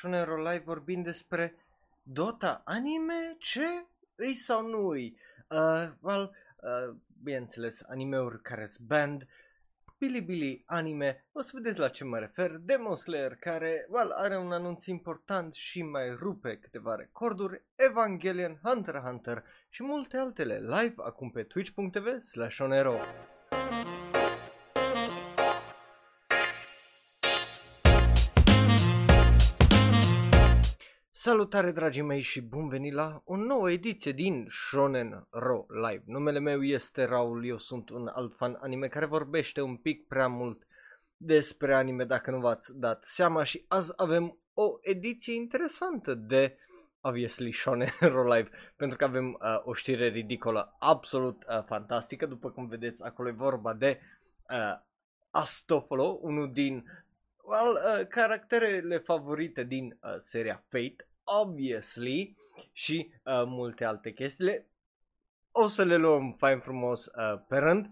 Shonero Live vorbind despre Dota anime? Ce? Îi sau nu îi? Uh, well, uh, bineînțeles, animeuri care sunt band, Bilibili anime, o să vedeți la ce mă refer, Demon Slayer care, well, are un anunț important și mai rupe câteva recorduri, Evangelion, Hunter x Hunter și multe altele live acum pe twitch.tv slash onero. Salutare dragii mei și bun venit la o nouă ediție din Shonen Ro Live. Numele meu este Raul, eu sunt un alt fan anime care vorbește un pic prea mult despre anime dacă nu v-ați dat seama și azi avem o ediție interesantă de obviously Shonen Ro Live pentru că avem uh, o știre ridicolă absolut uh, fantastică după cum vedeți acolo e vorba de uh, Astofolo, unul din well, uh, caracterele favorite din uh, seria Fate obviously, și uh, multe alte chestiile. O să le luăm fain frumos uh, pe rând.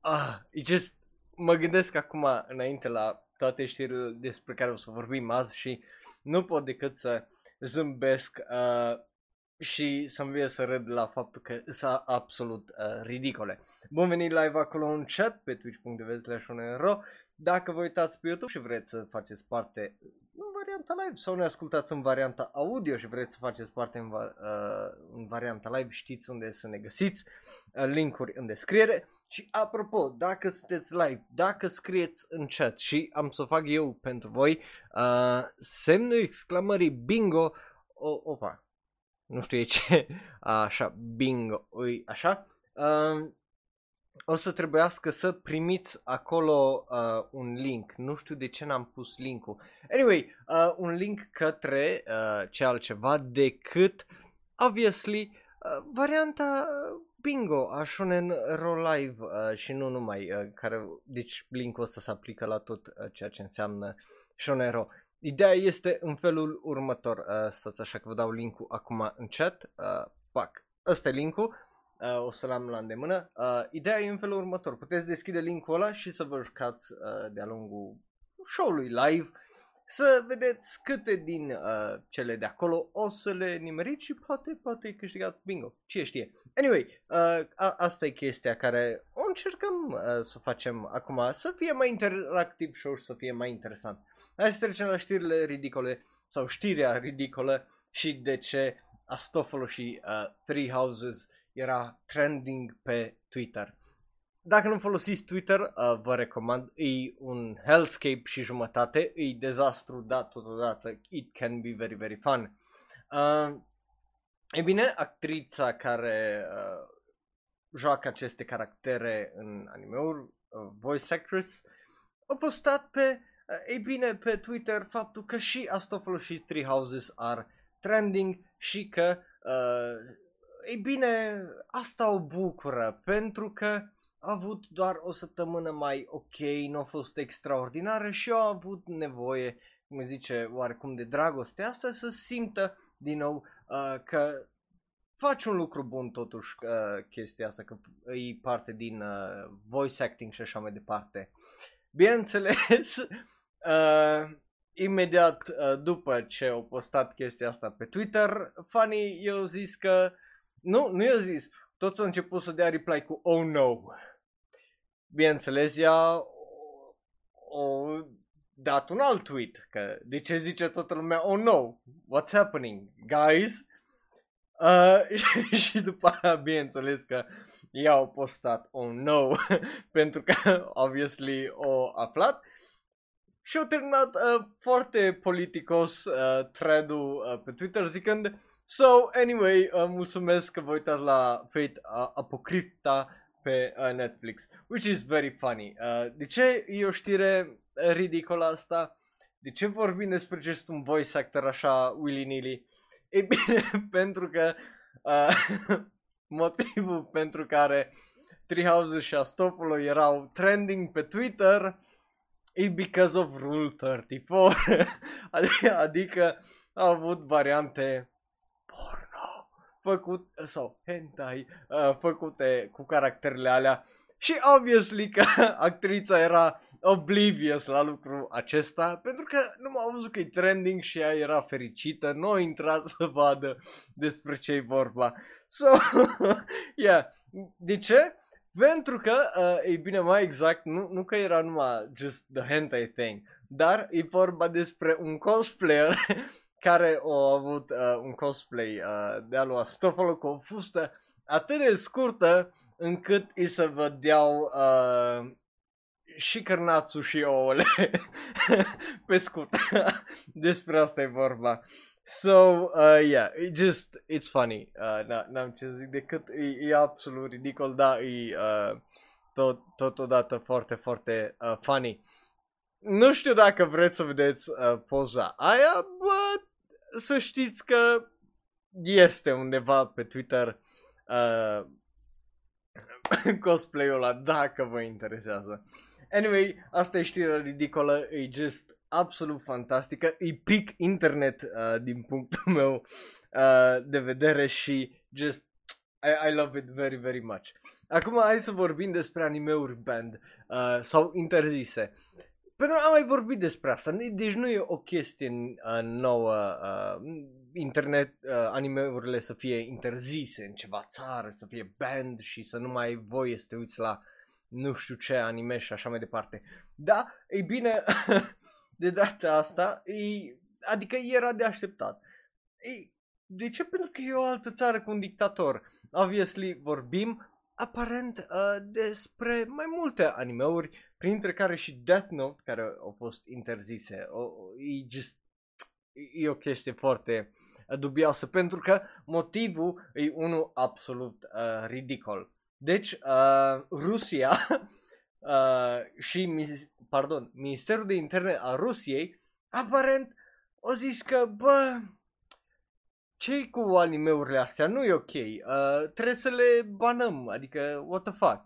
Ah, e just, mă gândesc acum înainte la toate știrile despre care o să vorbim azi și nu pot decât să zâmbesc uh, și să-mi vie să râd la faptul că sunt absolut uh, ridicole. Bun venit live acolo în chat pe twitch.tv slash Dacă vă uitați pe YouTube și vreți să faceți parte varianta live sau ne ascultați în varianta audio și vreți să faceți parte în, va- uh, în varianta live, știți unde să ne găsiți, uh, linkuri în descriere. Și apropo, dacă sunteți live, dacă scrieți în chat și am să o fac eu pentru voi, uh, semnul exclamării bingo, o, opa, nu știu ce, așa, bingo, ui, așa, uh, o să trebuiască să primiți acolo uh, un link. Nu știu de ce n-am pus linkul. Anyway, uh, un link către uh, ce altceva decât, obviously, uh, varianta bingo a Shonen Ro Live uh, și nu numai, uh, care, deci linkul ăsta se aplică la tot uh, ceea ce înseamnă Shonen Ro. Ideea este în felul următor, uh, stați așa că vă dau linkul acum în chat, uh, pac, ăsta e linkul, uh, o să-l am la îndemână. Uh, ideea e în felul următor. Puteți deschide linkul ăla și să vă jucați uh, de-a lungul show-ului live să vedeți câte din uh, cele de acolo o să le nimeriți și poate, poate câștigați bingo. Cine știe. Anyway, uh, a- asta e chestia care o încercăm uh, să facem acum, să fie mai interactiv show și să fie mai interesant. Hai să trecem la știrile ridicole sau știrea ridicolă și de ce Astofolo și uh, Three Houses era trending pe Twitter. Dacă nu folosiți Twitter, uh, vă recomand, e un hellscape și jumătate, e dezastru, dar totodată it can be very, very fun. Uh, e bine, actrița care uh, joacă aceste caractere în anime-uri, uh, voice actress, a postat pe, uh, e bine, pe Twitter faptul că și Astofolo și Three Houses are trending și că uh, ei bine, asta o bucură, pentru că a avut doar o săptămână mai ok, nu a fost extraordinară și eu am avut nevoie, cum zice, oarecum de dragoste asta, să simtă din nou uh, că faci un lucru bun totuși uh, chestia asta, că e parte din uh, voice acting și așa mai departe. Bineînțeles, uh, imediat uh, după ce au postat chestia asta pe Twitter, fanii i-au zis că nu, nu i-a zis. Toți au început să dea reply cu oh no. Bineînțeles, ea o dat un alt tweet, că de ce zice toată lumea oh no, what's happening, guys? Uh, și după aia, bineînțeles că ea au postat oh no, pentru că obviously o aflat și au terminat uh, foarte politicos uh, thread-ul uh, pe Twitter zicând So, anyway, uh, mulțumesc că vă uitați la Fate uh, Apocrypta pe uh, Netflix, which is very funny. Uh, de ce e o știre ridicolă asta? De ce vorbim despre just un voice actor așa willy-nilly? E bine, pentru că uh, motivul pentru care Treehouse și Astopolo erau trending pe Twitter e because of Rule 34. adică, adică au avut variante făcut, sau hentai, uh, făcute cu caracterele alea și obviously că actrița era oblivious la lucrul acesta pentru că nu m-au văzut că e trending și ea era fericită, nu a intrat să vadă despre ce e vorba. So, yeah. De ce? Pentru că, uh, e bine, mai exact, nu, nu că era numai just the hentai thing, dar e vorba despre un cosplayer care a avut uh, un cosplay uh, de a lua Stofolo cu o fustă atât de scurtă încât îi se vedeau uh, și cărnațul și ouăle pe scurt. Despre asta e vorba. So, uh, yeah, it just, it's funny. Uh, n-am ce zic decât, e, e absolut ridicol, da, e uh, tot, totodată foarte, foarte uh, funny. Nu știu dacă vreți să vedeți uh, poza aia, but să știți că este undeva pe Twitter uh, cosplay-ul ăla, dacă vă interesează. Anyway, asta e știrea ridicolă, e just absolut fantastică, e pic internet uh, din punctul meu uh, de vedere și just I, I love it very, very much. Acum hai să vorbim despre animeuri band uh, sau interzise. Pentru că am mai vorbit despre asta, deci nu e o chestie uh, nouă, uh, internet, uh, animeurile să fie interzise în ceva țară, să fie band și să nu mai ai voie să te uiți la nu știu ce anime și așa mai departe. Da, ei bine, de data asta, e, adică era de așteptat. E, de ce? Pentru că e o altă țară cu un dictator. Obviously, vorbim aparent uh, despre mai multe animeuri, printre care și Death Note, care au fost interzise. O, e, just, e o chestie foarte uh, dubioasă, pentru că motivul e unul absolut uh, ridicol. Deci, uh, Rusia uh, și, pardon, Ministerul de Interne a Rusiei, aparent, au zis că, bă, ce cu animeurile astea? Nu e ok. Uh, trebuie să le banăm. Adică, what the fuck?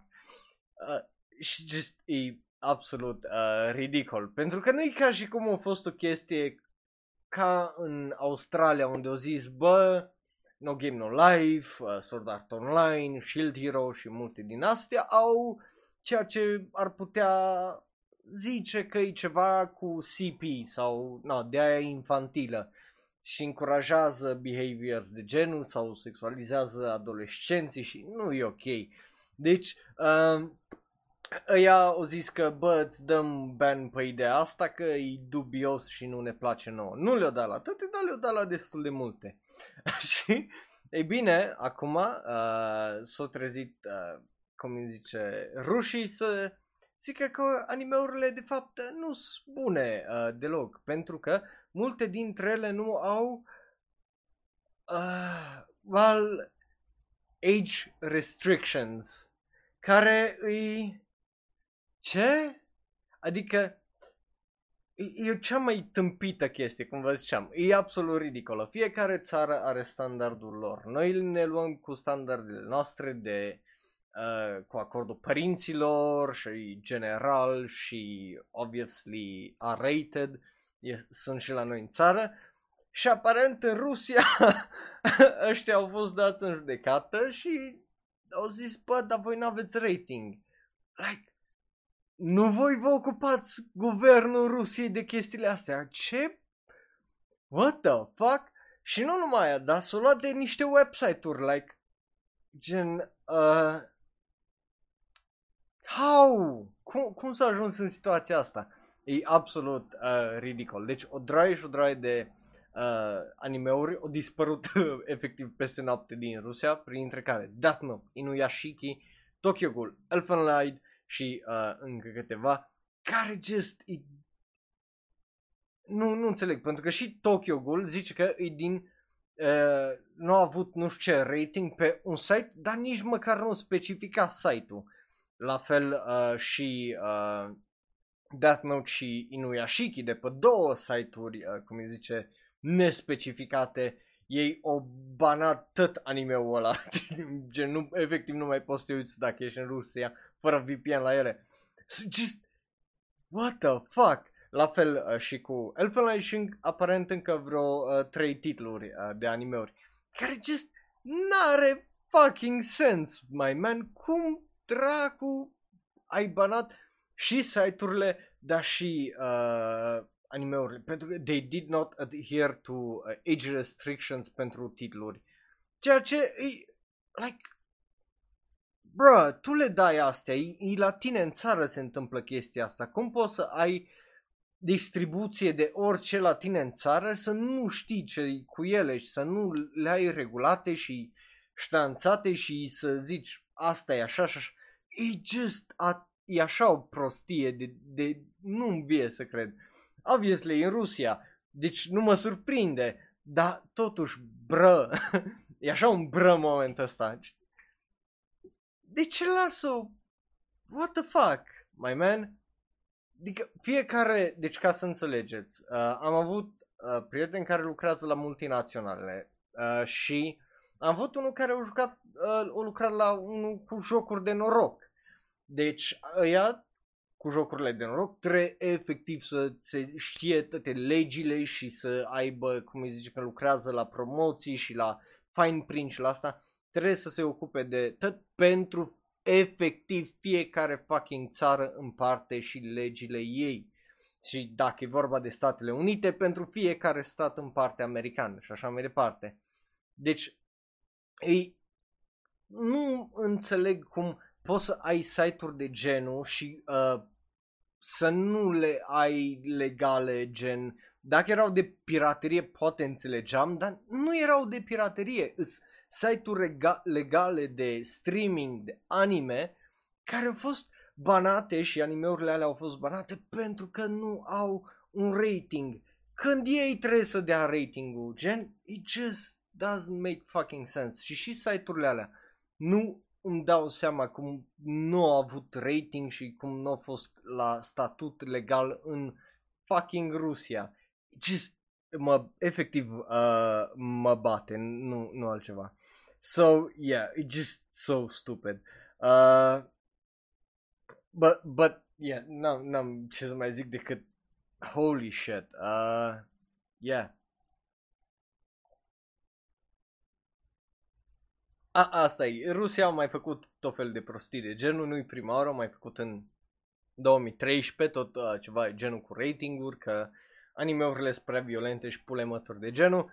Uh, și just, e absolut uh, ridicol. Pentru că nu e ca și cum a fost o chestie ca în Australia unde au zis, bă, No Game No Life, uh, Sword Art Online, Shield Hero și multe din astea au ceea ce ar putea zice că e ceva cu CP sau no, de aia infantilă și încurajează behaviors de genul sau sexualizează adolescenții și nu e ok. Deci, uh, ăia au zis că, bă, îți dăm ban pe ideea asta că e dubios și nu ne place nouă. Nu le-o dat la toate, dar le-o dat la destul de multe. și, ei bine, acum uh, s-au trezit, uh, cum îi zice, rușii să zică că animeurile de fapt nu sunt bune uh, deloc, pentru că multe dintre ele nu au uh, well, age restrictions, care îi... Ce? Adică e, e cea mai tâmpită chestie, cum vă ziceam. E absolut ridicolă. Fiecare țară are standardul lor. Noi ne luăm cu standardele noastre de uh, cu acordul părinților și general și obviously R-rated e, sunt și la noi în țară și aparent în Rusia ăștia au fost dați în judecată și au zis, bă, dar voi nu aveți rating. Like, nu voi vă ocupați guvernul Rusiei de chestiile astea. Ce? What the fuck? Și nu numai aia, dar s-o luat de niște website-uri, like, gen, uh, how? Cum, cum s-a ajuns în situația asta? E absolut uh, ridicol. Deci o draie și o draie de uh, animeuri au dispărut efectiv peste noapte din Rusia, printre care Death Note, Inuyashiki, Tokyo Ghoul, Elfen Light, și uh, încă câteva care just e... nu, nu înțeleg, pentru că și Tokyo Ghoul zice că e din uh, nu a avut nu știu ce rating pe un site, dar nici măcar nu specifica site-ul. La fel uh, și uh, Death Note și Inuyashiki de pe două site-uri, uh, cum îi zice, nespecificate, ei o banat tot anime-ul ăla, gen nu, efectiv nu mai poți să te uiți dacă ești în Rusia fără VPN la ele. Just, what the fuck? La fel uh, și cu Elfen Light și aparent încă vreo uh, 3 titluri uh, de animeuri. Care just n-are fucking sense, my man. Cum dracu ai banat și site-urile, dar și uh, animeurile, pentru că they did not adhere to uh, age restrictions pentru titluri. Ceea ce e, like, bro, tu le dai astea, e, e la tine în țară se întâmplă chestia asta. Cum poți să ai distribuție de orice la tine în țară să nu știi ce cu ele și să nu le ai regulate și ștanțate și să zici asta e așa și așa. E just, a, e așa o prostie de, de nu-mi vie să cred. Obviously, în Rusia, deci nu mă surprinde, dar totuși, bră, e așa un bră momentul ăsta. De ce lasă What the fuck, my man? Adică fiecare, deci ca să înțelegeți, uh, am avut uh, prieteni care lucrează la multinaționale uh, și am avut unul care a jucat, uh, a lucrat la unul cu jocuri de noroc. Deci ăia cu jocurile de noroc trebuie efectiv să se știe toate legile și să aibă, cum îi zice, că lucrează la promoții și la fine print și la asta. Trebuie să se ocupe de tot pentru efectiv fiecare fucking țară în parte și legile ei. Și dacă e vorba de Statele Unite, pentru fiecare stat în parte american și așa mai departe. Deci, ei, nu înțeleg cum poți să ai site-uri de genul și uh, să nu le ai legale gen... Dacă erau de piraterie poate înțelegeam, dar nu erau de piraterie. Îs site-uri legale de streaming de anime care au fost banate și animeurile alea au fost banate pentru că nu au un rating. Când ei trebuie să dea ratingul, gen, it just doesn't make fucking sense. Și și site-urile alea nu îmi dau seama cum nu a avut rating și cum nu a fost la statut legal în fucking Rusia. Just, mă, efectiv, uh, mă bate, nu, nu altceva. So, yeah, it's just so stupid. Uh, but, but, yeah, n-am, n-am ce să mai zic decât holy shit. Uh, yeah. A, asta e. Rusia a mai făcut tot fel de prostii de genul, nu-i prima oară, au mai făcut în 2013 tot uh, ceva genul cu ratinguri, că animeurile sunt prea violente și pule mături de genul.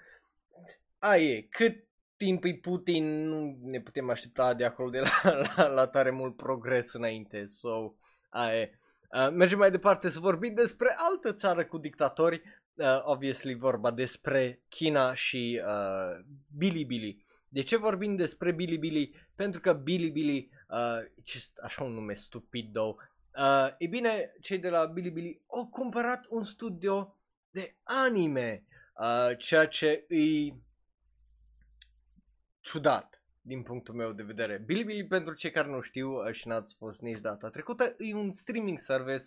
A e, cât timp e Putin, nu ne putem aștepta de acolo de la, la, la tare mult progres înainte. So, a e. Uh, mergem mai departe să vorbim despre altă țară cu dictatori, uh, obviously vorba despre China și uh, Bilibili. De ce vorbim despre Bilibili? Pentru că Bilibili, uh, just așa un nume stupid, două. Uh, e bine, cei de la Bilibili au cumpărat un studio de anime, uh, ceea ce îi ciudat din punctul meu de vedere. Bilibili, pentru cei care nu știu uh, și n-ați fost nici data trecută, e un streaming service,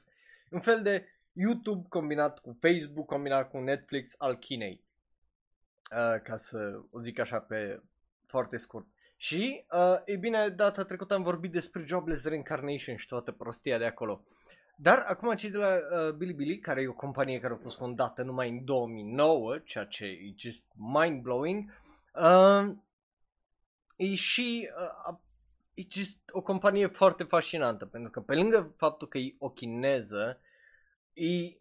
un fel de YouTube combinat cu Facebook, combinat cu Netflix al Chinei. Uh, ca să o zic așa pe foarte scurt. Și, uh, e bine, data trecută am vorbit despre Jobless Reincarnation și toată prostia de acolo. Dar acum cei de la uh, Bilibili, care e o companie care a fost fondată numai în 2009, ceea ce e just mind-blowing, uh, e și uh, e just o companie foarte fascinantă, pentru că pe lângă faptul că e o chineză, e,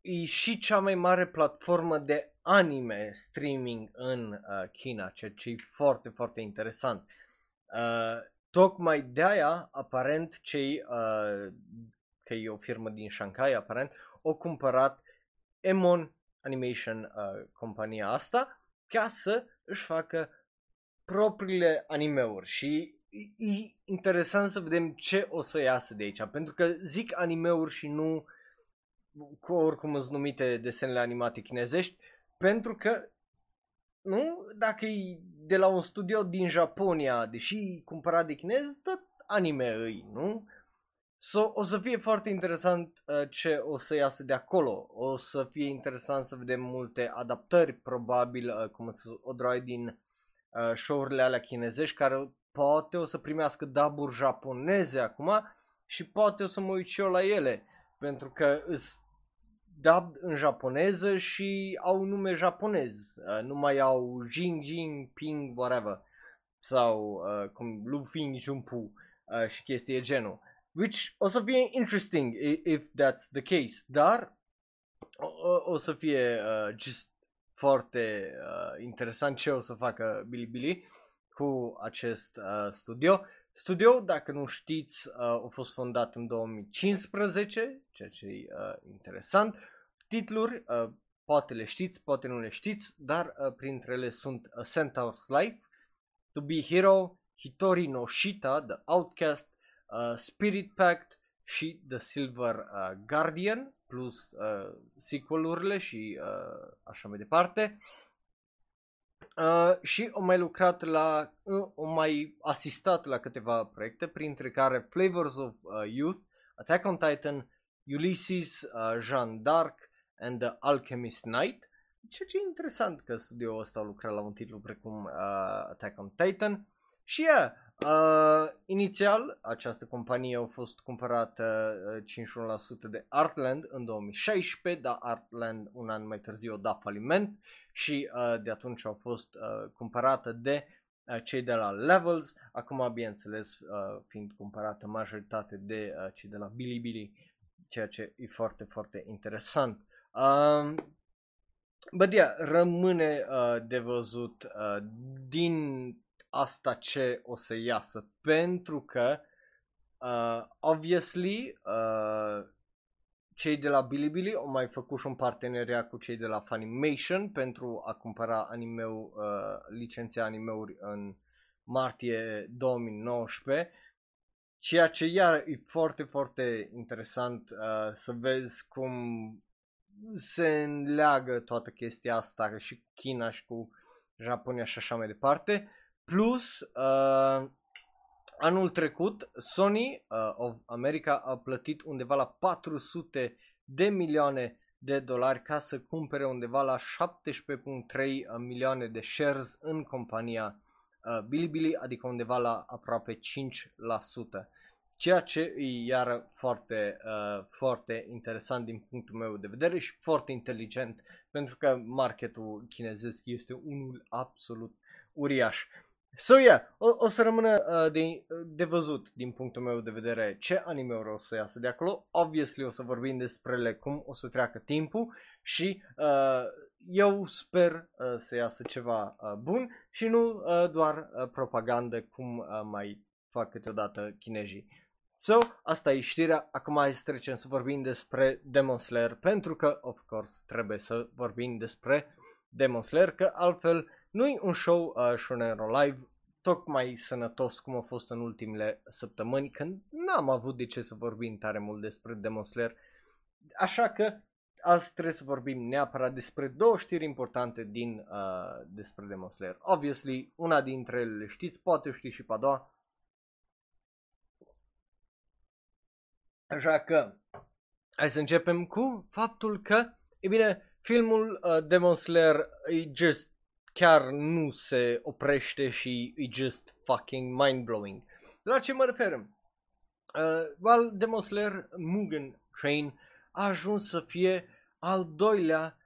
e și cea mai mare platformă de anime streaming în uh, China, ceea ce e foarte, foarte interesant. Uh, tocmai de aia, aparent, cei, uh, că e o firmă din Shanghai, aparent, au cumpărat Emon Animation, uh, compania asta, ca să își facă propriile animeuri și e, e interesant să vedem ce o să iasă de aici, pentru că zic animeuri și nu cu oricum sunt numite desenele animate chinezești, pentru că, nu, dacă e de la un studio din Japonia, deși cumpărat de chinez, tot anime îi, nu? So, o să fie foarte interesant uh, ce o să iasă de acolo. O să fie interesant să vedem multe adaptări, probabil, uh, cum să o droai din uh, show-urile alea chinezești, care poate o să primească daburi japoneze acum și poate o să mă uit și eu la ele. Pentru că îs dubbed în japoneză și au nume japonez. Uh, nu mai au Jing Jing Ping whatever sau uh, cum Lu Fing Jumpu uh, și chestii genul. which o să fie interesting if that's the case, dar o, o, o să fie uh, just foarte uh, interesant ce o să facă Bilibili cu acest uh, studio. Studio, dacă nu știți, uh, a fost fondat în 2015, ceea ce e uh, interesant. Titluri, uh, poate le știți, poate nu le știți, dar uh, printre ele sunt A Centaur's Life, To Be Hero, Hitori no Shita, The Outcast, uh, Spirit Pact și The Silver uh, Guardian, plus uh, sequel-urile și uh, așa mai departe. Uh, și o mai lucrat la, uh, o mai asistat la câteva proiecte, printre care Flavors of uh, Youth, Attack on Titan, Ulysses, uh, Jean d'Arc and The Alchemist Knight. Ceea ce e interesant că studioul ăsta a lucrat la un titlu precum uh, Attack on Titan. Și yeah, uh, inițial această companie a fost cumpărată uh, 51% de Artland în 2016, dar Artland un an mai târziu a dat faliment și uh, de atunci au fost uh, cumpărată de uh, cei de la Levels, acum bineînțeles uh, fiind cumpărată majoritate de uh, cei de la Bilibili, ceea ce e foarte, foarte interesant. Uh, Bă, yeah, rămâne uh, de văzut uh, din asta ce o să iasă, pentru că, uh, obviously, uh, cei de la Bilibili au mai făcut și un parteneriat cu cei de la Funimation pentru a cumpăra animeu, uh, licenția animeuri în martie 2019. Ceea ce iar e foarte, foarte interesant uh, să vezi cum se înleagă toată chestia asta și cu China și cu Japonia și așa mai departe. Plus, uh, anul trecut, Sony uh, of America a plătit undeva la 400 de milioane de dolari ca să cumpere undeva la 17.3 milioane de shares în compania uh, Bilibili, adică undeva la aproape 5%. Ceea ce e iar foarte, uh, foarte interesant din punctul meu de vedere și foarte inteligent pentru că marketul chinezesc este unul absolut uriaș. So yeah, o, o să rămână uh, de, de văzut din punctul meu de vedere ce anime o să iasă de acolo. Obviously o să vorbim despre ele cum o să treacă timpul și uh, eu sper uh, să iasă ceva uh, bun și nu uh, doar uh, propagandă cum uh, mai fac câteodată chinezii. So, asta e știrea, acum hai să trecem să vorbim despre Demon Slayer, pentru că, of course, trebuie să vorbim despre Demon Slayer, că altfel nu e un show uh, Shonen Live tocmai sănătos cum a fost în ultimele săptămâni, când n-am avut de ce să vorbim tare mult despre Demon Slayer. Așa că azi trebuie să vorbim neapărat despre două știri importante din uh, despre Demon Slayer. Obviously, una dintre ele știți, poate știți și pe a doua. Așa că, hai să începem cu faptul că, e bine, filmul uh, Demon Slayer e just chiar nu se oprește și e just fucking mind-blowing. La ce mă refer? Uh, well, Demon Slayer Mugen Train a ajuns să fie al doilea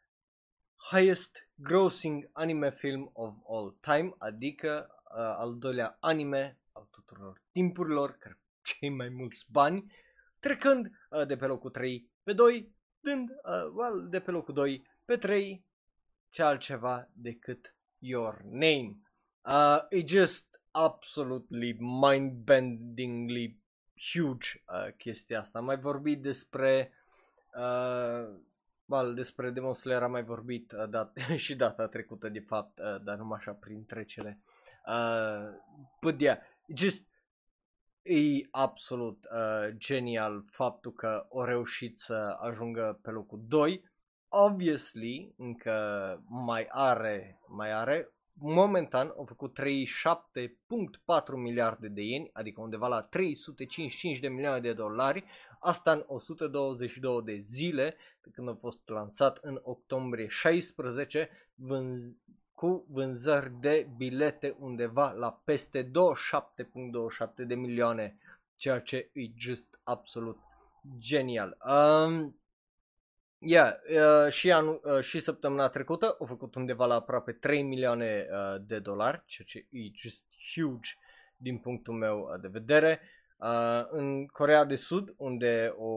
highest grossing anime film of all time, adică uh, al doilea anime al tuturor timpurilor, care cei mai mulți bani, trecând uh, de pe locul 3 pe 2, dând uh, well, de pe locul 2 pe 3 ce altceva decât your name. Uh, e just absolutely mind-bendingly huge uh, chestia asta. Am mai vorbit despre uh, well, despre Demon Slayer am mai vorbit uh, dat, și data trecută de fapt, uh, dar numai așa prin trecere. Uh, but yeah, just e absolut uh, genial faptul că o reușit să ajungă pe locul 2 obviously încă mai are, mai are, momentan au făcut 37.4 miliarde de ieni, adică undeva la 355 de milioane de dolari, asta în 122 de zile, de când a fost lansat în octombrie 16, vân- cu vânzări de bilete undeva la peste 27.27 de milioane, ceea ce e just absolut genial. Um, Yeah, uh, și, anul, uh, și săptămâna trecută au făcut undeva la aproape 3 milioane uh, de dolari, ceea ce e just huge din punctul meu uh, de vedere. Uh, în Corea de Sud, unde o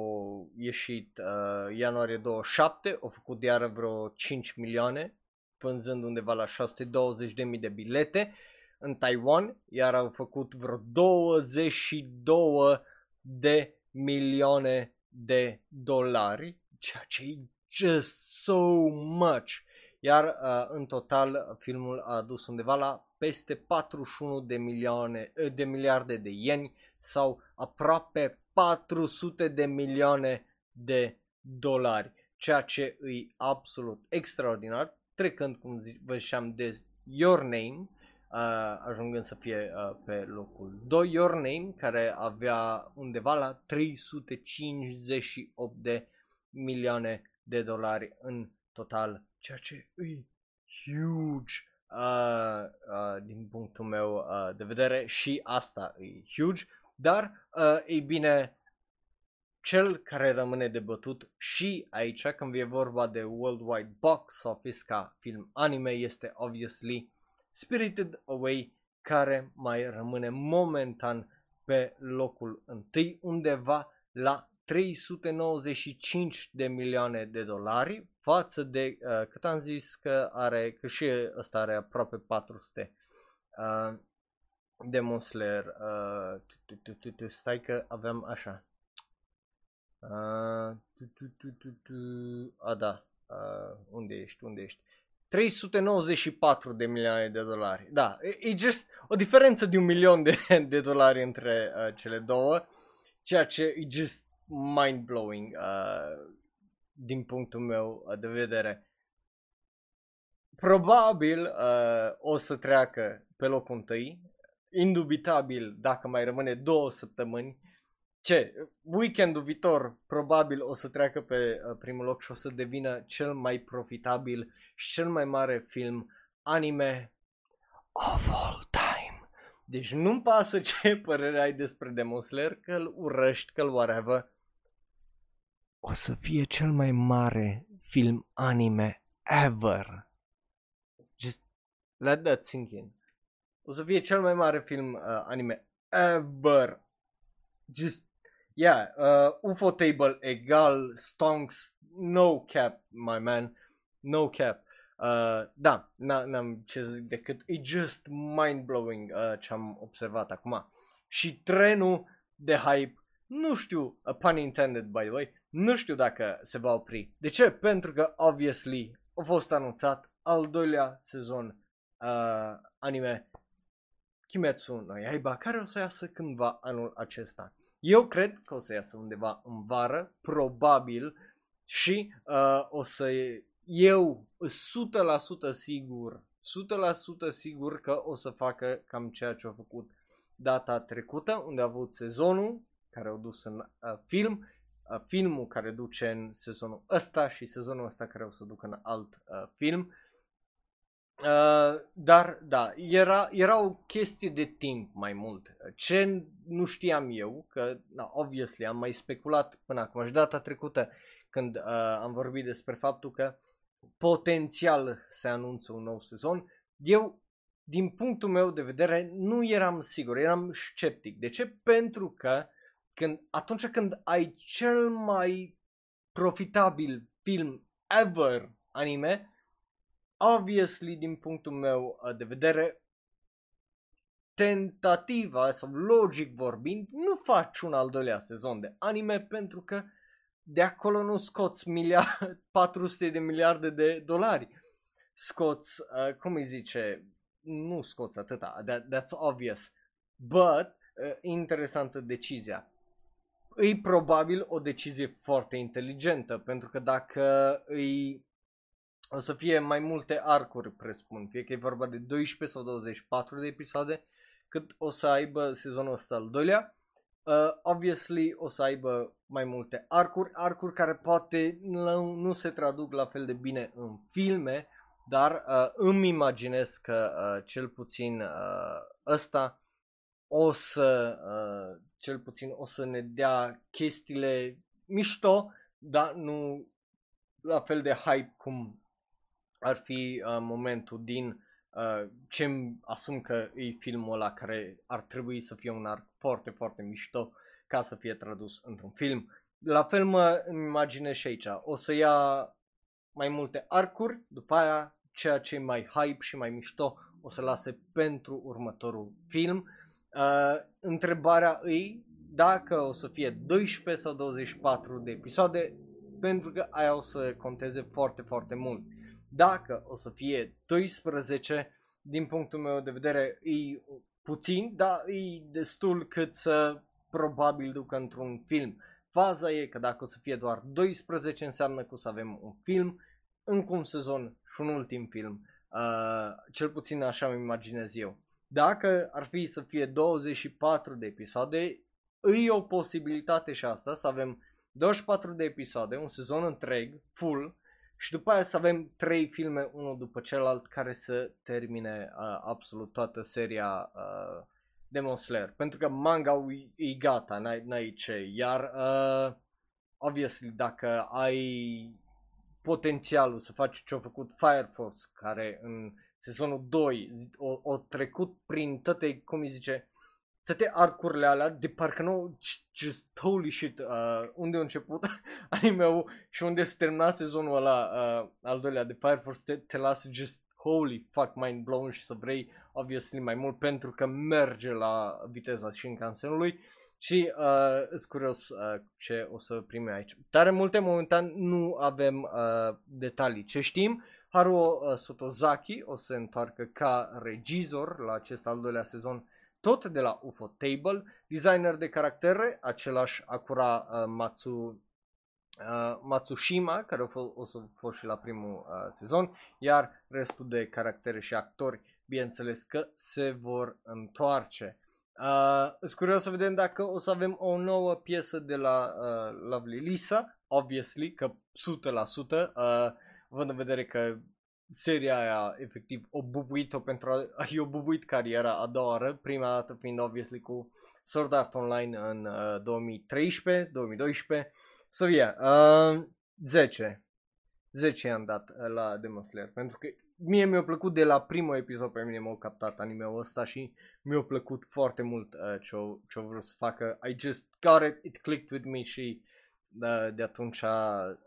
ieșit uh, ianuarie 27, au făcut iară vreo 5 milioane, vânzând undeva la 620.000 de bilete. În Taiwan, iar au făcut vreo 22 de milioane de dolari, ceea ce e just so much. Iar uh, în total filmul a adus undeva la peste 41 de milioane de miliarde de ieni sau aproape 400 de milioane de dolari, ceea ce îi absolut extraordinar, trecând, cum vă ziceam, de Your Name, uh, ajungând să fie uh, pe locul 2, Your Name, care avea undeva la 358 de milioane de dolari în total, ceea ce îi huge uh, uh, din punctul meu uh, de vedere și asta e huge. Dar, uh, ei bine, cel care rămâne de bătut și aici, când e vorba de worldwide box office ca film anime, este obviously Spirited Away, care mai rămâne momentan pe locul întâi, undeva la 395 de milioane de dolari față de, uh, cât am zis că are, că și ăsta are aproape 400. Uh, Demon Slayer, uh, stai că aveam așa. Uh, a, da, uh, unde ești, unde ești? 394 de milioane de dolari. Da, e, e just o diferență de un milion de, de dolari între uh, cele două, ceea ce e just mind-blowing uh, din punctul meu de vedere. Probabil uh, o să treacă pe locul întâi indubitabil, dacă mai rămâne două săptămâni, ce, weekendul viitor probabil o să treacă pe uh, primul loc și o să devină cel mai profitabil și cel mai mare film anime of all time. Deci nu-mi pasă ce părere ai despre Demon Slayer, că-l urăști, că-l whatever. O să fie cel mai mare film anime ever. Just let that sink in. O să fie cel mai mare film uh, anime ever. Just, yeah, uh, UFO Table egal, Stonks, no cap, my man, no cap. Uh, da, n-am ce zic decât, e just mind-blowing uh, ce am observat acum. Și trenul de hype, nu știu, a pun intended by the way, nu știu dacă se va opri. De ce? Pentru că, obviously, a fost anunțat al doilea sezon uh, anime Kimetsu no Yaiba, care o să iasă cândva anul acesta. Eu cred că o să iasă undeva în vară, probabil, și uh, o să eu 100% sigur, 100% sigur că o să facă cam ceea ce a făcut data trecută, unde a avut sezonul care au dus în uh, film, uh, filmul care duce în sezonul ăsta și sezonul ăsta care o să ducă în alt uh, film Uh, dar, da, era, era o chestie de timp mai mult. Ce nu știam eu, că, na, obviously, am mai speculat până acum și data trecută când uh, am vorbit despre faptul că potențial se anunță un nou sezon, eu, din punctul meu de vedere, nu eram sigur, eram sceptic. De ce? Pentru că când, atunci când ai cel mai profitabil film ever anime, obviously, din punctul meu uh, de vedere, tentativa sau logic vorbind, nu faci un al doilea sezon de anime pentru că de acolo nu scoți miliard, 400 de miliarde de dolari. Scoți, uh, cum îi zice, nu scoți atâta, that, that's obvious. But, uh, interesantă decizia. E probabil o decizie foarte inteligentă, pentru că dacă îi o să fie mai multe arcuri, presupun, fie că e vorba de 12 sau 24 de episoade, cât o să aibă sezonul ăsta al doilea. Uh, obviously o să aibă mai multe arcuri, arcuri care poate nu, nu se traduc la fel de bine în filme, dar uh, îmi imaginez că uh, cel puțin uh, ăsta o să, uh, cel puțin o să ne dea chestiile mișto, dar nu la fel de hype cum ar fi uh, momentul din uh, ce asum că e filmul ăla care ar trebui să fie un arc foarte, foarte mișto ca să fie tradus într-un film. La fel mă imaginez și aici. O să ia mai multe arcuri, după aia ceea ce e mai hype și mai mișto o să lase pentru următorul film. Uh, întrebarea îi dacă o să fie 12 sau 24 de episoade, pentru că aia o să conteze foarte, foarte mult. Dacă o să fie 12, din punctul meu de vedere, e puțin, dar e destul cât să probabil ducă într-un film. Faza e că dacă o să fie doar 12, înseamnă că o să avem un film, încă un sezon și un ultim film. Uh, cel puțin așa îmi imaginez eu. Dacă ar fi să fie 24 de episoade, e o posibilitate și asta, să avem 24 de episoade, un sezon întreg, full, și după aia să avem 3 filme, unul după celălalt, care să termine uh, absolut toată seria uh, Demon Slayer. Pentru că manga e, e gata, n-ai, n-ai ce. Iar, uh, obviously, dacă ai potențialul să faci ce a făcut Fire Force, care în sezonul 2 o, o trecut prin toate, cum îi zice, toate arcurile alea de parcă nu, just holy shit, uh, unde a început anime-ul și unde se termina sezonul ăla uh, al doilea de Fire Force, te, te lasă just holy fuck mind blown și să vrei obviously mai mult pentru că merge la viteza Shinkansenului și uh, sunt curios uh, ce o să primim aici. Tare multe momentan nu avem uh, detalii. Ce știm? Haruo uh, Sotozaki o să se întoarcă ca regizor la acest al doilea sezon tot de la UFO Table, designer de caractere, același Akura uh, Matsu, uh, Matsushima, care a fost, o să fost și la primul uh, sezon, iar restul de caractere și actori, bineînțeles că se vor întoarce. Uh, sunt curios să vedem dacă o să avem o nouă piesă de la uh, Lovely Lisa, obviously, că 100%, uh, având în vedere că seria aia efectiv o bubuit-o pentru a, i-o bubuit cariera a doua oară, prima dată fiind obviously cu Sword Art Online în uh, 2013, 2012. So yeah, uh, 10. 10 am dat uh, la Demon Slayer pentru că mie mi-a plăcut de la primul episod pe mine m-a captat anime-ul ăsta și mi-a plăcut foarte mult uh, ce-o, ce-o vrut să facă. I just got it, it clicked with me și uh, de atunci uh,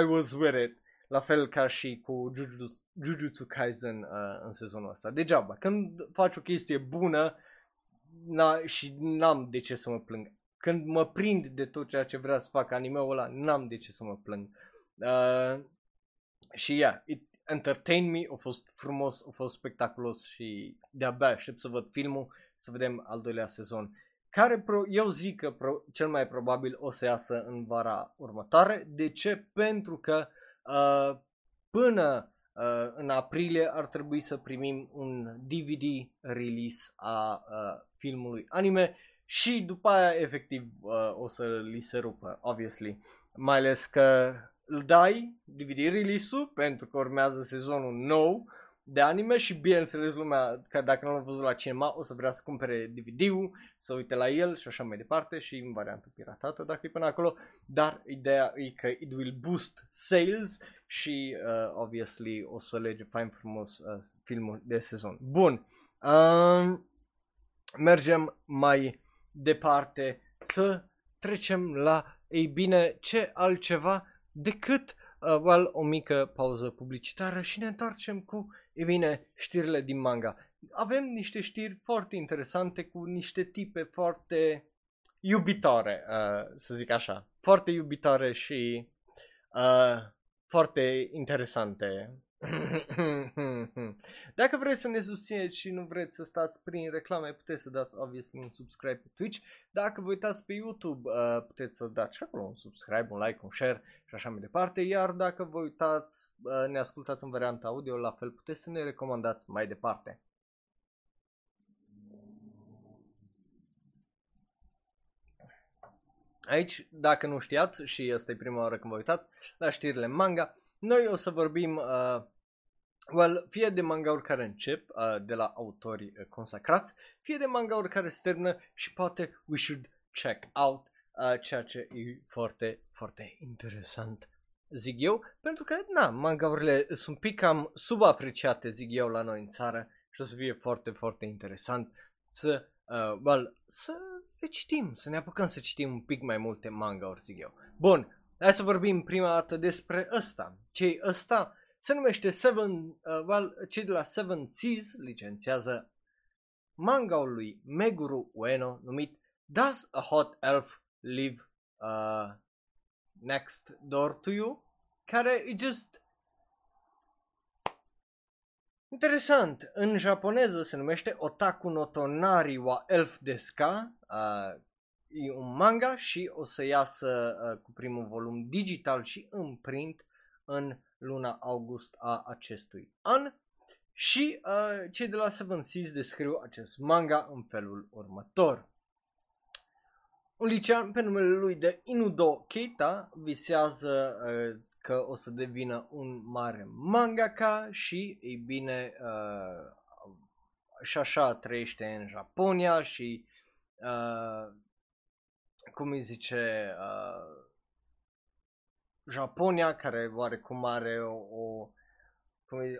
I was with it. La fel ca și cu Jujutsu, Jujutsu Kaisen uh, în sezonul ăsta. Degeaba. Când faci o chestie bună na, și n-am de ce să mă plâng. Când mă prind de tot ceea ce vrea să fac anime-ul ăla, n-am de ce să mă plâng. Uh, și yeah, it entertain me, a fost frumos, a fost spectaculos și de-abia aștept să văd filmul, să vedem al doilea sezon. Care pro, eu zic că pro, cel mai probabil o să iasă în vara următoare. De ce? Pentru că uh, până uh, în aprilie ar trebui să primim un DVD release a uh, filmului anime și după aia efectiv uh, o să li se rupă, obviously. Mai ales că îl dai DVD release-ul pentru că urmează sezonul nou de anime și bineînțeles lumea, că dacă nu l-a văzut la cinema, o să vrea să cumpere DVD-ul, să uite la el și așa mai departe și în variantă piratată dacă e până acolo, dar ideea e că it will boost sales și uh, obviously o să lege fain frumos uh, filmul de sezon. Bun, uh, mergem mai departe să trecem la, ei bine, ce altceva decât uh, well, o mică pauză publicitară și ne întoarcem cu, e bine, știrile din manga. Avem niște știri foarte interesante cu niște tipe foarte iubitoare, uh, să zic așa, foarte iubitoare și uh, foarte interesante. Dacă vreți să ne susțineți și nu vreți să stați prin reclame, puteți să dați obviously un subscribe pe Twitch. Dacă vă uitați pe YouTube, uh, puteți să dați și acolo un subscribe, un like, un share și așa mai departe. Iar dacă vă uitați, uh, ne ascultați în varianta audio, la fel puteți să ne recomandați mai departe. Aici, dacă nu știați și asta e prima oară când vă uitați la știrile manga, noi o să vorbim uh, well, fie de mangauri care încep uh, de la autori uh, consacrați, fie de mangauri care se termină și poate we should check out uh, ceea ce e foarte, foarte interesant, zic eu, pentru că, na, mangaurile sunt pic cam subapreciate, zic eu, la noi în țară și o să fie foarte, foarte interesant să, uh, well, să le citim, să ne apucăm să citim un pic mai multe manga, zic eu. Bun, hai să vorbim prima dată despre ăsta. ce ăsta? Se numește Seven, uh, well, cei de la Seven Seas licențiază manga-ul lui Meguru Ueno numit Does a Hot Elf Live uh, Next Door to You? Care e just interesant. În japoneză se numește Otaku no Tonari wa Elf Deska. Uh, e un manga și o să iasă uh, cu primul volum digital și în print în luna august a acestui an. Și uh, cei de la Seven Seas descriu acest manga în felul următor. Un licean pe numele lui de Inudo Keita visează uh, că o să devină un mare mangaka și, ei bine, uh, și așa trăiește în Japonia și, uh, cum îi zice, uh, Japonia, care oarecum are o, o,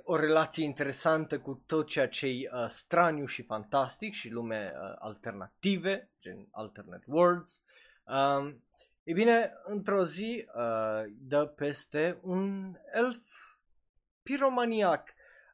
o relație interesantă cu tot ceea ce e uh, straniu și fantastic și lume uh, alternative, gen alternate worlds. Um, e bine, într-o zi uh, dă peste un elf piromaniac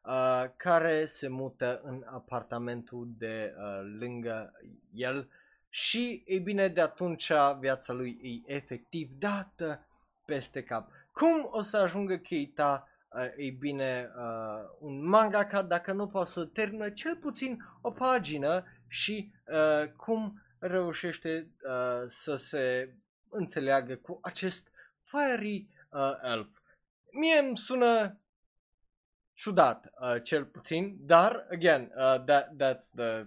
uh, care se mută în apartamentul de uh, lângă el și, e bine, de atunci viața lui e efectiv dată peste cap. Cum o să ajungă Keita, uh, ei bine, uh, un mangaka dacă nu poate să termină cel puțin o pagină și uh, cum reușește uh, să se înțeleagă cu acest fiery uh, elf. Mie îmi sună ciudat, uh, cel puțin, dar, again, uh, that, that's the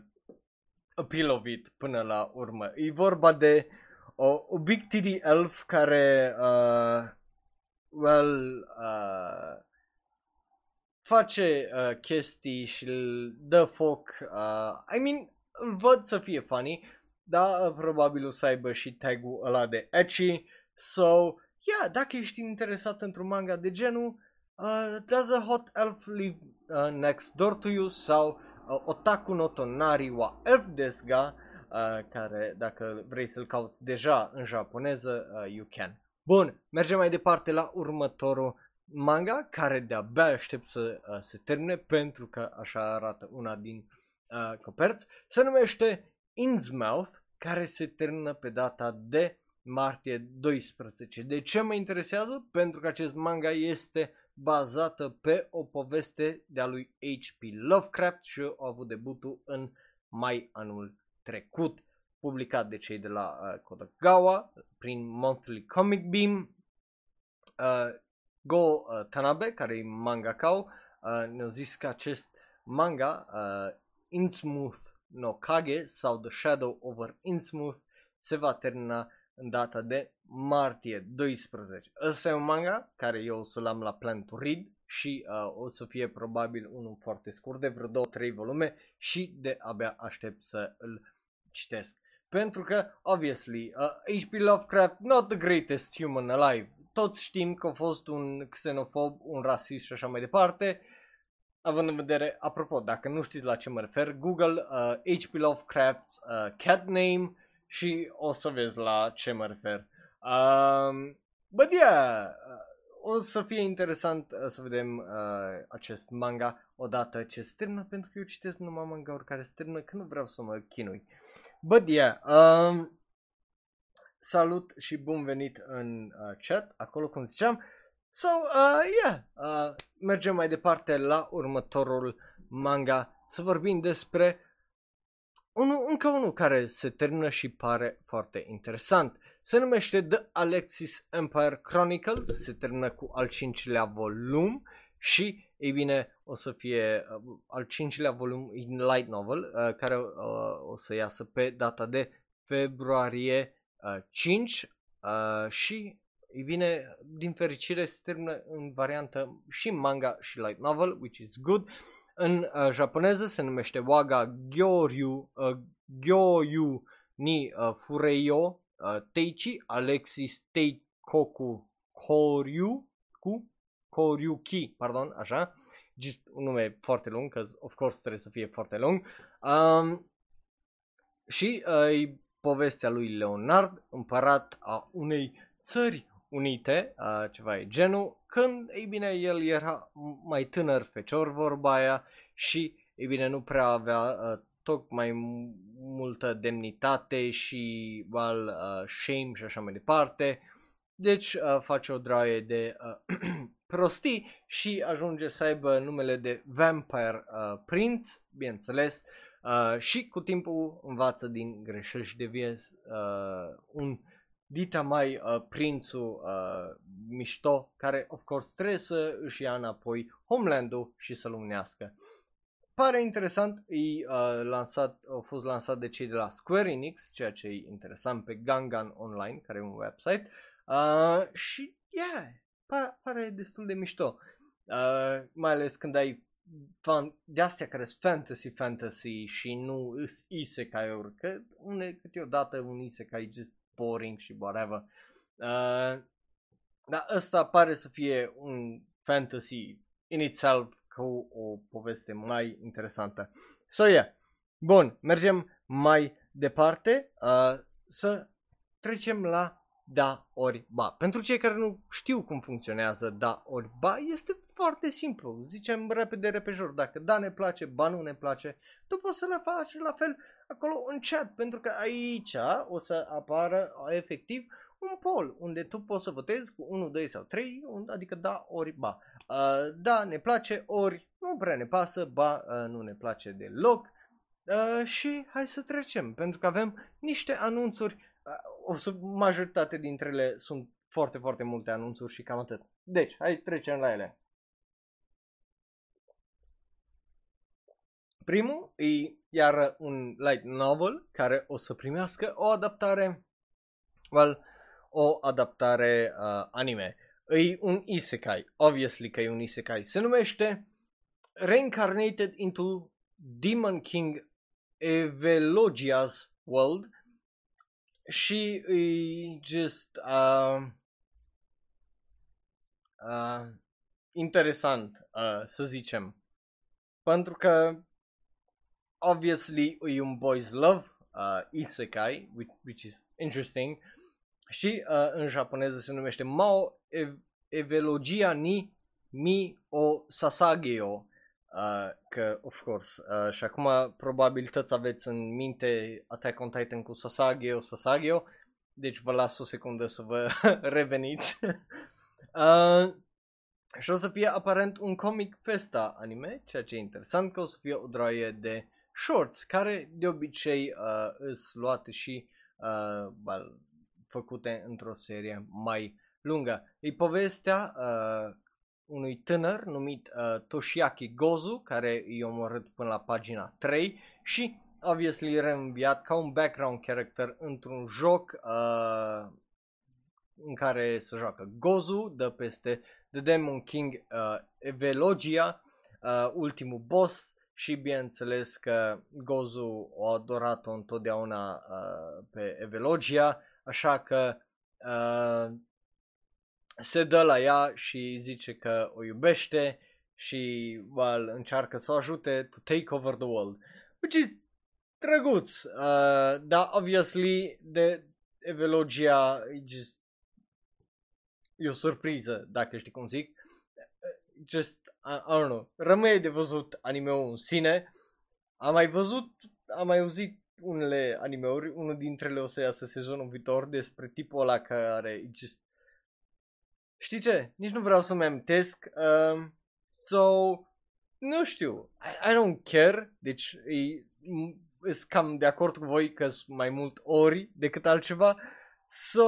appeal of it până la urmă. E vorba de o, o Big Titty Elf care, uh, well, uh, face uh, chestii și îl dă foc. Uh, I mean, îl văd să fie funny, dar uh, probabil o să aibă și tag-ul ăla de ecchi. So, yeah, dacă ești interesat într-un manga de genul, uh, Does a Hot Elf Live uh, Next Door to You sau uh, Otaku no Tonari wa Elf Desga Uh, care dacă vrei să-l cauți deja în japoneză, uh, you can. Bun, mergem mai departe la următorul manga, care de-abia aștept să uh, se termine, pentru că așa arată una din uh, coperți. Se numește Innsmouth, care se termină pe data de martie 12. De ce mă interesează? Pentru că acest manga este bazată pe o poveste de-a lui H.P. Lovecraft și a avut debutul în mai anul trecut, publicat de cei de la uh, Kodagawa prin Monthly Comic Beam. Uh, Go uh, Tanabe, care e mangaka, uh, ne-a zis că acest manga, uh, Innsmouth no Kage sau The Shadow over Innsmouth, se va termina în data de martie 12. Ăsta e un manga care eu o să-l am la plan to read și uh, o să fie probabil unul foarte scurt de vreo 2-3 volume și de abia aștept să îl citesc. Pentru că, obviously, uh, H.P. Lovecraft, not the greatest human alive. Toți știm că a fost un xenofob, un rasist și așa mai departe. Având în vedere, apropo, dacă nu știți la ce mă refer, Google uh, H.P. Lovecraft uh, cat name și o să vezi la ce mă refer. Um, but yeah, uh, o să fie interesant uh, să vedem uh, acest manga odată ce se termină, pentru că eu citesc numai manga-uri care se termină, că nu vreau să mă chinui. But yeah, um, salut și bun venit în uh, chat, acolo cum ziceam. So, uh, yeah, uh, mergem mai departe la următorul manga să vorbim despre unul, încă unul care se termină și pare foarte interesant. Se numește The Alexis Empire Chronicles, se termină cu al cincilea volum și ei bine, o să fie uh, al cincilea volum in light novel, uh, care uh, o să iasă pe data de februarie uh, 5 uh, și, ei bine, din fericire se termină în variantă și manga și light novel, which is good. În uh, japoneză se numește Waga Gyoryu, uh, Gyoryu ni uh, Fureyo uh, Teichi Alexis Teikoku Koryu cu Koryuki, pardon, așa. just un nume foarte lung, că of course trebuie să fie foarte lung. Um, și uh, e povestea lui Leonard, împărat a unei țări unite, uh, ceva e genul, când, ei bine, el era mai tânăr fecior vorba aia și, ei bine, nu prea avea uh, tocmai multă demnitate și well, uh, shame și așa mai departe. Deci uh, face o draie de uh, prostii și ajunge să aibă numele de Vampire uh, Prince, bineînțeles, uh, și cu timpul învață din greșeli și devine uh, un dita mai uh, prințul uh, mișto, care of course trebuie să își ia înapoi Homeland-ul și să-l unească. Pare interesant, e uh, lansat, a fost lansat de cei de la Square Enix, ceea ce e interesant pe Gangan Online, care e un website. Uh, și, yeah, pare, pare destul de mișto. Uh, mai ales când ai fan, de astea care sunt fantasy fantasy și nu îs isekai-uri, că une, câteodată un isekai e just boring și whatever. Uh, dar ăsta pare să fie un fantasy in itself cu o poveste mai interesantă. So, yeah. Bun, mergem mai departe uh, să trecem la da ori ba. Pentru cei care nu știu cum funcționează da ori ba, este foarte simplu. Zicem repede, repejor, dacă da ne place, ba nu ne place, tu poți să le faci la fel acolo în chat, pentru că aici o să apară efectiv un poll unde tu poți să votezi cu 1, 2 sau 3, adică da ori ba. Uh, da, ne place, ori nu prea ne pasă, ba, uh, nu ne place deloc. Uh, și hai să trecem, pentru că avem niște anunțuri, uh, o să, majoritate dintre ele sunt foarte, foarte multe anunțuri și cam atât. Deci, hai trecem la ele. Primul e iar un light novel care o să primească o adaptare, well, o adaptare uh, anime. E un isekai, obviously că e un isekai. Se numește Reincarnated into Demon King Evelogia's World și e just uh, uh, interesant, uh, să zicem. Pentru că obviously e un boys love uh, isekai, which, which is interesting. Și uh, în japoneză se numește Mao Ev- Evelogia ni Mi o Sasageo. Uh, că, of course, uh, și acum probabil toți aveți în minte Attack on Titan cu Sasageo, Sasageo. Deci vă las o secundă să vă reveniți. uh, și o să fie aparent un comic festa anime, ceea ce e interesant că o să fie o droaie de shorts, care de obicei uh, îs luate și uh, well, făcute într-o serie mai lungă. E povestea uh, unui tânăr numit uh, Toshiaki Gozu, care e omorât până la pagina 3 și obviously reînviat ca un background character într-un joc uh, în care se joacă Gozu, dă peste The Demon King uh, Evelogia, uh, ultimul boss și bineînțeles că Gozu o adorat-o întotdeauna uh, pe Evelogia, așa că uh, se dă la ea și zice că o iubește și well, încearcă să o ajute to take over the world. Which is drăguț, uh, dar obviously de Evelogia e just e o surpriză, dacă știi cum zic. Just, I, I don't know, rămâne de văzut anime-ul în sine. Am mai văzut, am mai auzit unele animeuri, unul dintre ele o să iasă sezonul viitor despre tipul ăla care just Știi ce? Nici nu vreau să-mi amintesc. Um, so, nu știu. I, I don't care. Deci, sunt cam de acord cu voi că sunt mai mult ori decât altceva. So,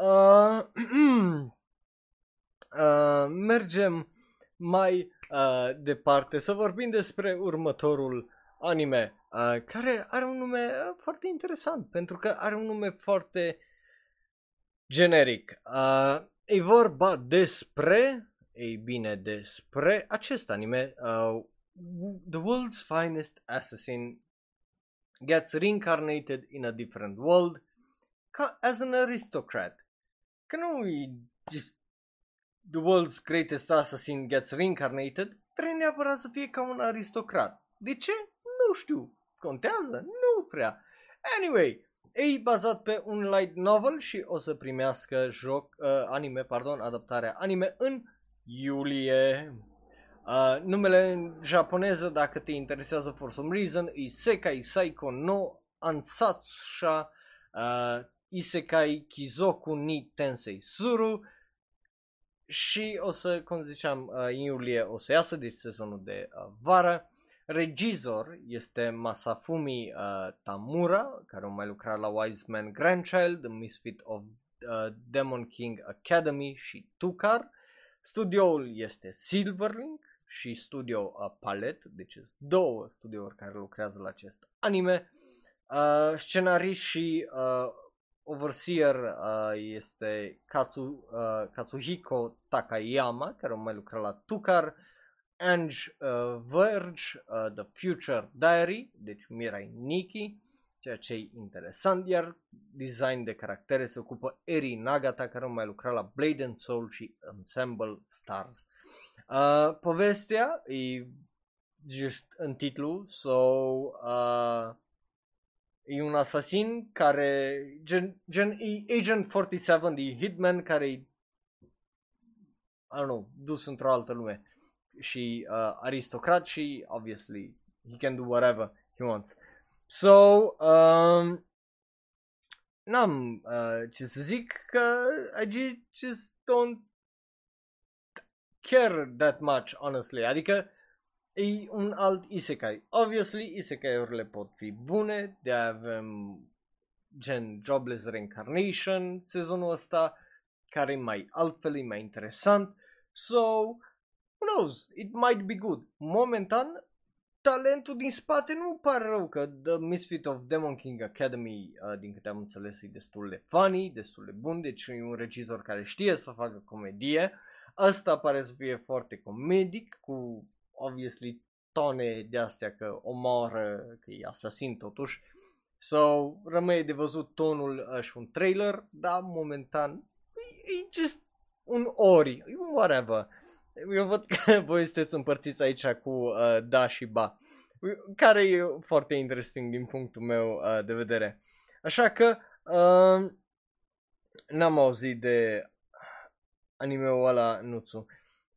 uh, uh, mergem mai uh, departe să vorbim despre următorul anime, uh, care are un nume uh, foarte interesant, pentru că are un nume foarte generic. Uh, E vorba despre, ei bine, despre acest anime, uh, The World's Finest Assassin gets reincarnated in a different world ca, as an aristocrat. Că nu e just The World's Greatest Assassin gets reincarnated, trebuie neapărat să fie ca un aristocrat. De ce? Nu știu. Contează? Nu prea. Anyway, e bazat pe un light novel și o să primească joc, uh, anime, pardon, adaptarea anime în iulie. Uh, numele în japoneză, dacă te interesează for some reason, e Sekai Saiko no Ansatsusha uh, Isekai Kizoku ni Tensei Suru și o să, cum ziceam, uh, în iulie o să iasă, deci sezonul de uh, vară. Regizor este Masafumi uh, Tamura, care a mai lucrat la Wise Man Grandchild, The Misfit of uh, Demon King Academy și Tukar. Studioul este Silverlink și Studio uh, Palette, deci sunt două studiouri care lucrează la acest anime. Uh, scenarist și uh, overseer uh, este Katsu, uh, Katsuhiko Takayama, care a mai lucrat la Tukar, Ange uh, Verge, uh, The Future Diary, deci Mirai Nikki, ceea ce e interesant, iar design de caractere se ocupă Eri Nagata, care a mai lucrat la Blade and Soul și Ensemble Stars. Uh, povestea e just în titlu, so uh, e un asasin care, gen, gen e Agent 47, e Hitman care e, I don't know, dus într-o altă lume și uh, aristocrat și, obviously, he can do whatever he wants. So, um, n-am uh, ce să zic că I just don't care that much, honestly. Adică e un alt isekai. Obviously, isekai-urile pot fi bune, de avem gen Jobless Reincarnation sezonul ăsta, care e mai altfel, e mai interesant. So, who knows, it might be good. Momentan, talentul din spate nu pare rău, că The Misfit of Demon King Academy, uh, din câte am înțeles, e destul de funny, destul de bun, deci e un regizor care știe să facă comedie. Asta pare să fie foarte comedic, cu obviously tone de astea că omoară, că e asasin totuși. So, rămâne de văzut tonul uh, și un trailer, dar momentan e, e just un ori, e un whatever. Eu văd că voi sunteți împărțiți aici cu uh, da și ba, care e foarte interesting din punctul meu uh, de vedere. Așa că uh, n-am auzit de anime-ul ăla Nutsu.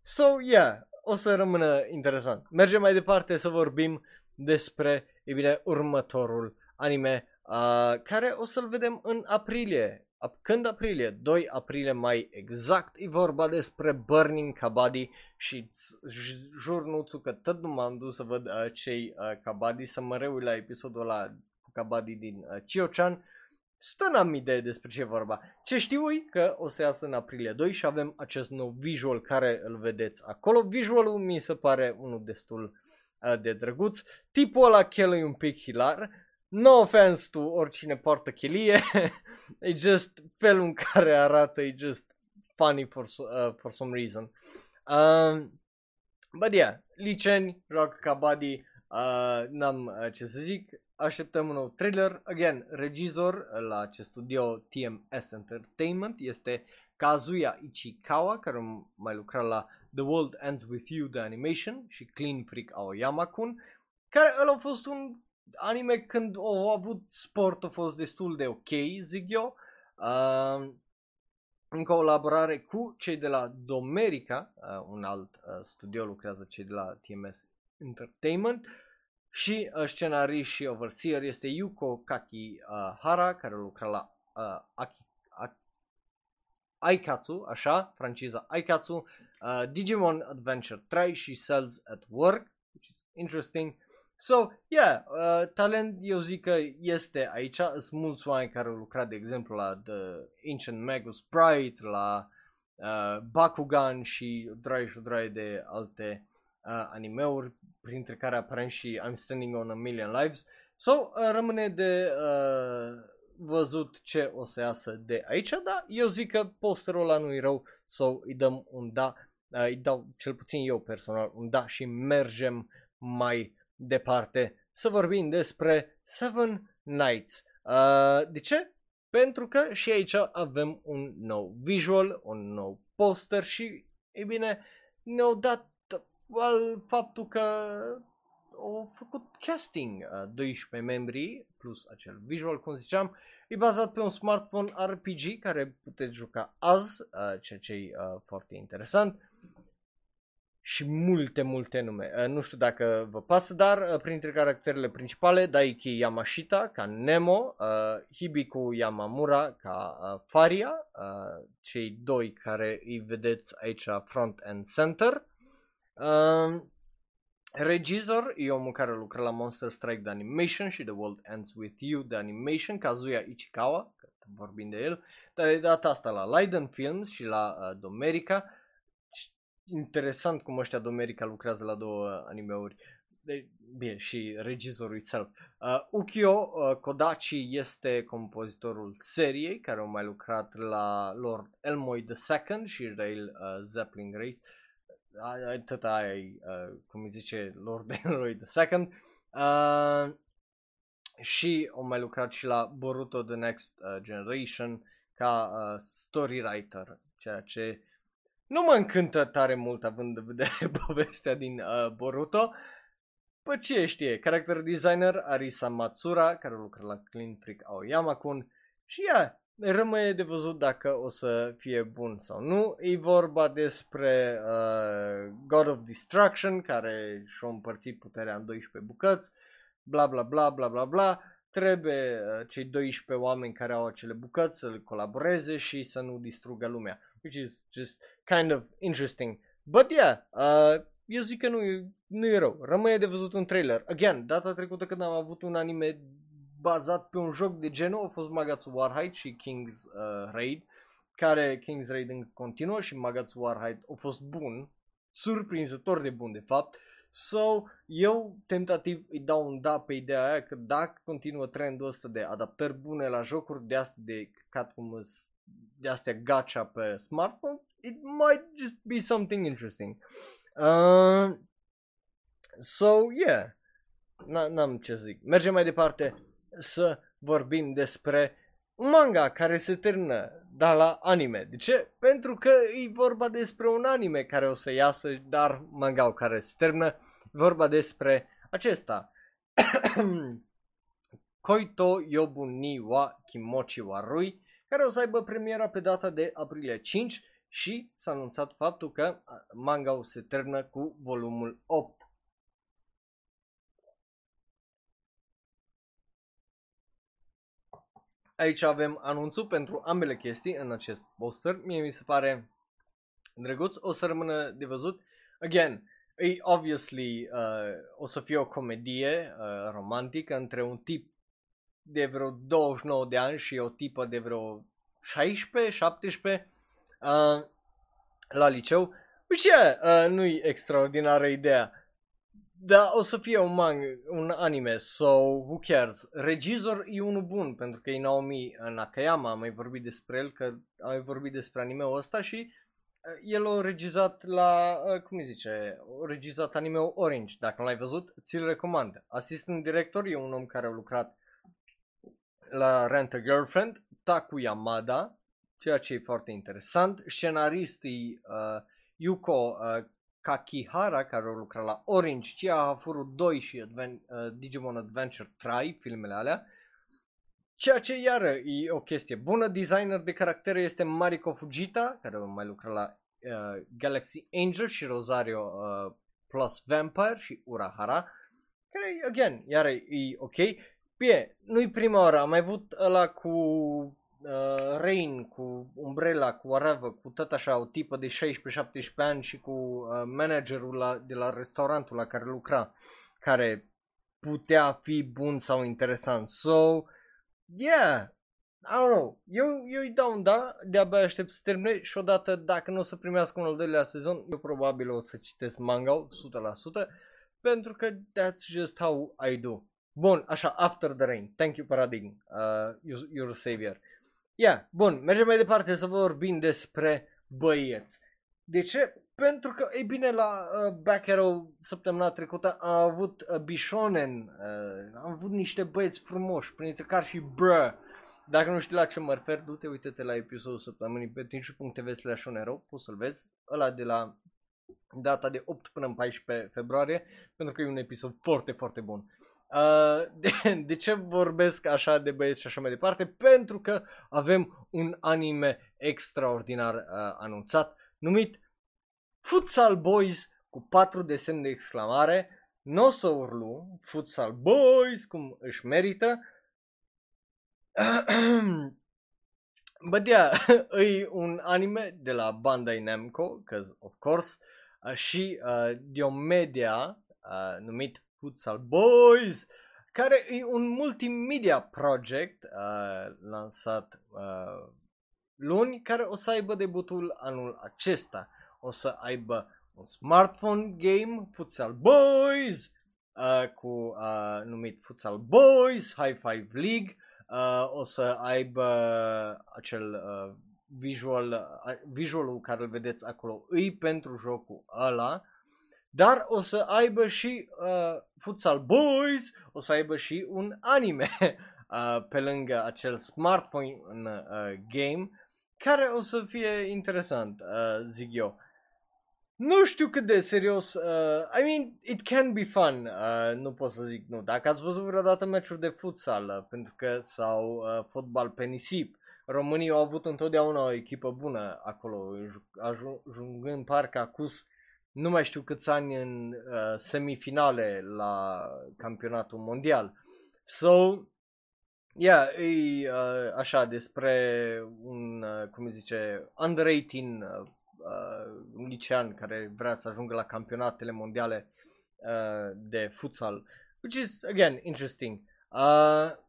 So, yeah, o să rămână interesant. Mergem mai departe să vorbim despre, e bine, următorul anime, uh, care o să-l vedem în aprilie. Când aprilie? 2 aprilie mai exact. E vorba despre Burning Kabaddi și jur nuțu că tot nu m-am dus să văd uh, cei uh, Kabaddi, să mă reui la episodul ăla cu Kabaddi din uh, Chio-chan Stă n-am idee despre ce e vorba. Ce știu e că o să iasă în aprilie 2 și avem acest nou visual care îl vedeți acolo. Visualul mi se pare unul destul uh, de drăguț. Tipul ăla chel e un pic hilar. No offense to oricine poartă chelie. e just felul în care arată, e just funny for, uh, for some reason. Um, but yeah, liceni, joacă ca buddy, uh, n-am uh, ce să zic, așteptăm un nou trailer. Again, regizor la acest studio TMS Entertainment este Kazuya Ichikawa, care mai lucra la The World Ends With You The Animation și Clean Freak Aoyama-kun, care ăla a fost un anime când au avut sport a fost destul de ok, zic eu. Uh, în colaborare cu cei de la Domerica, uh, un alt uh, studio lucrează cei de la TMS Entertainment. Uh, și uh, scenarist și overseer este Yuko Kakihara, uh, care lucra la uh, Aki, Aki, Aikatsu, așa, franciza Aikatsu, uh, Digimon Adventure 3 și Cells at Work, which is interesting. So, yeah, uh, talent eu zic că este aici, sunt mulți oameni care au lucrat, de exemplu, la The Ancient Magus Sprite, la uh, Bakugan și drai și drai de alte uh, animeuri, printre care aparent și I'm Standing on a Million Lives. So, uh, rămâne de uh, văzut ce o să iasă de aici, dar eu zic că posterul ăla nu e rău, so îi dăm un da, uh, îi dau cel puțin eu personal un da și mergem mai departe să vorbim despre Seven Nights. Uh, de ce? Pentru că și aici avem un nou visual, un nou poster și, e bine, ne-au dat al faptul că au făcut casting uh, 12 membri plus acel visual, cum ziceam, e bazat pe un smartphone RPG care puteți juca azi, uh, ceea ce e uh, foarte interesant și multe, multe nume. Uh, nu știu dacă vă pasă, dar uh, printre caracterele principale, Daiki Yamashita ca Nemo, uh, Hibiko Yamamura ca uh, Faria, uh, cei doi care îi vedeți aici front and center. Uh, regizor e omul care lucra la Monster Strike de Animation și The World Ends With You de Animation, Kazuya Ichikawa, că vorbim de el, dar de data asta la Leiden Films și la uh, Domerica interesant cum ăștia de America lucrează la două animeuri. De, bine, și regizorul itself. Uh, Ukyo uh, Kodachi este compozitorul seriei, care au mai lucrat la Lord Elmoy II și Rail uh, Zeppelin Race. Atât aia uh, cum îi zice Lord Elmoy II. Uh, și au mai lucrat și la Boruto The Next uh, Generation ca uh, story writer, ceea ce nu mă încântă tare mult având în vedere povestea din uh, Boruto. Păi ce știe, character designer Arisa Matsura, care lucra la Clean Freak Aoyama-kun și ea rămâne de văzut dacă o să fie bun sau nu. E vorba despre uh, God of Destruction, care și-a împărțit puterea în 12 bucăți, bla bla bla bla bla bla. Trebuie uh, cei 12 oameni care au acele bucăți să colaboreze și să nu distrugă lumea. Which is just kind of interesting. But yeah, uh, eu zic că nu e, nu e rău. Rămâne de văzut un trailer. Again, data trecută când am avut un anime bazat pe un joc de genul a fost Magatsu Warhide și King's uh, Raid, care King's Raid încă continuă și Magatsu Warhide a fost bun, surprinzător de bun de fapt. So, eu tentativ îi dau un da pe ideea aia că dacă continuă trendul ăsta de adaptări bune la jocuri de astea de cat cum de astea gacha pe smartphone, it might just be something interesting. Uh, so, yeah. N-am ce zic. Mergem mai departe să vorbim despre un manga care se termină, dar la anime. De ce? Pentru că e vorba despre un anime care o să iasă, dar manga care se termină. E vorba despre acesta. Koito Yobu ni wa Kimochi wa Rui, care o să aibă premiera pe data de aprilie 5 și s-a anunțat faptul că manga se termină cu volumul 8. Aici avem anunțul pentru ambele chestii în acest poster. Mie mi se pare drăguț. O să rămână de văzut. Again, e obviously uh, o să fie o comedie uh, romantică între un tip de vreo 29 de ani și o tipă de vreo 16, 17 uh, la liceu. Which yeah, uh, nu-i extraordinară ideea. Da, o să fie un mang, un anime, so who cares. Regizor e unul bun, pentru că e Naomi Nakayama, am mai vorbit despre el, că am mai vorbit despre anime-ul ăsta și uh, el a regizat la, uh, cum îi zice, a regizat anime Orange, dacă nu l-ai văzut, ți-l recomand. Asistent director e un om care a lucrat la Rent a Girlfriend, Taku Yamada, ceea ce e foarte interesant. Scenaristii uh, Yuko uh, Kakihara, care au lucrat la Orange, Chia Hafuru 2 și Adven- uh, Digimon Adventure 3, filmele alea. Ceea ce iară e o chestie bună. Designer de caractere este Mariko Fujita, care mai lucrat la uh, Galaxy Angel și Rosario uh, Plus Vampire și Urahara. Care, again, iară e ok. Bine, nu-i prima oară, am mai avut ăla cu uh, Rain, cu Umbrella, cu whatever, cu tot așa o tipă de 16-17 ani și cu uh, managerul la, de la restaurantul la care lucra, care putea fi bun sau interesant. So, yeah, I don't know, eu, eu îi dau un da, de-abia aștept să termine și odată dacă nu o să primească un al doilea sezon, eu probabil o să citesc manga 100%, pentru că that's just how I do. Bun, așa, After the Rain. Thank you, Paradigm. Uh, your savior. Yeah, bun, mergem mai departe să vorbim despre băieți. De ce? Pentru că, ei bine, la uh, Back Arrow săptămâna trecută am avut uh, Bishonen, uh, am avut niște băieți frumoși, printre care și Bruh. Dacă nu știi la ce mă refer, du-te, uite-te la episodul săptămânii pe twitch.tv slash poți să-l vezi, ăla de la data de 8 până în 14 februarie, pentru că e un episod foarte, foarte bun. Uh, de, de ce vorbesc așa de băieți și așa mai departe? Pentru că avem un anime extraordinar uh, anunțat numit Futsal Boys cu patru desene de exclamare. Nu o să urlu, Futsal Boys, cum își merită. But yeah, e un anime de la Bandai Namco, cause of course, uh, și uh, de o media uh, numit Futsal Boys, care e un multimedia project uh, lansat uh, luni, care o să aibă debutul anul acesta. O să aibă un smartphone game, Futsal Boys, uh, cu uh, numit Futsal Boys, High Five League, uh, o să aibă acel uh, visual, uh, visualul care îl vedeți acolo, îi pentru jocul ăla, dar o să aibă și uh, Futsal Boys, o să aibă și un anime uh, pe lângă acel smartphone uh, game, care o să fie interesant, uh, zic eu. Nu știu cât de serios, uh, I mean, it can be fun, uh, nu pot să zic nu. Dacă ați văzut vreodată meciuri de futsal, uh, pentru că sau uh, fotbal pe nisip, românii au avut întotdeauna o echipă bună acolo, ajungând parcă acus nu mai știu câți ani în uh, semifinale la campionatul mondial. So, yeah, e uh, așa despre un, uh, cum zice, under 18 uh, uh, licean care vrea să ajungă la campionatele mondiale uh, de futsal, which is, again, interesting. Uh,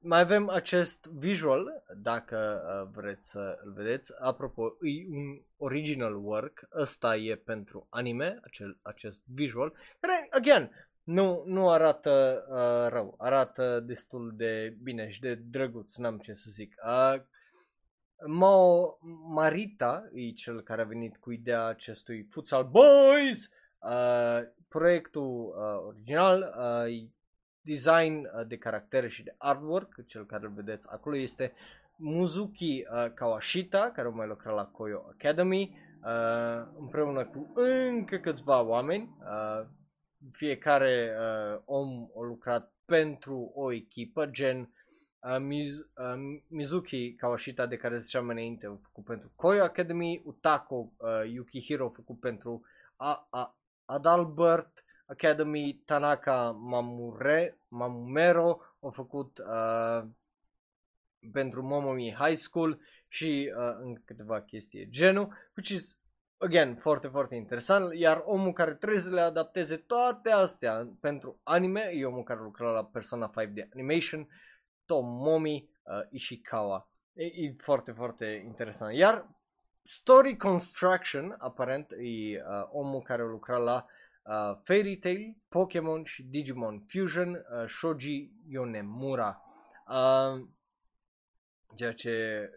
mai avem acest visual, dacă uh, vreți să îl vedeți. Apropo, e un original work, ăsta e pentru anime, acel, acest visual, care, again, nu, nu arată uh, rău, arată destul de bine și de drăguț, n-am ce să zic. Uh, Mao Marita e cel care a venit cu ideea acestui Futsal Boys. Uh, proiectul uh, original, uh, design uh, de caractere și de artwork, cel care îl vedeți acolo este Muzuki uh, Kawashita, care a mai lucrat la Koyo Academy, uh, împreună cu încă câțiva oameni. Uh, fiecare uh, om a lucrat pentru o echipă, gen uh, Miz, uh, Mizuki Kawashita, de care ziceam înainte, a făcut pentru Koyo Academy, Utako uh, Yukihiro a făcut pentru a, a, Adalbert Academy, Tanaka Mamure, Mamumero a făcut uh, pentru Momomi High School și uh, în câteva chestii genul, which is again, foarte, foarte interesant, iar omul care trebuie să le adapteze toate astea pentru anime e omul care lucra la Persona 5 de Animation, Tomomi uh, Ishikawa. E, e foarte, foarte interesant. Iar Story Construction, aparent, e uh, omul care lucra la uh, Fairy Tail, Pokémon și Digimon Fusion, uh, Shoji Yonemura. Uh, ceea ce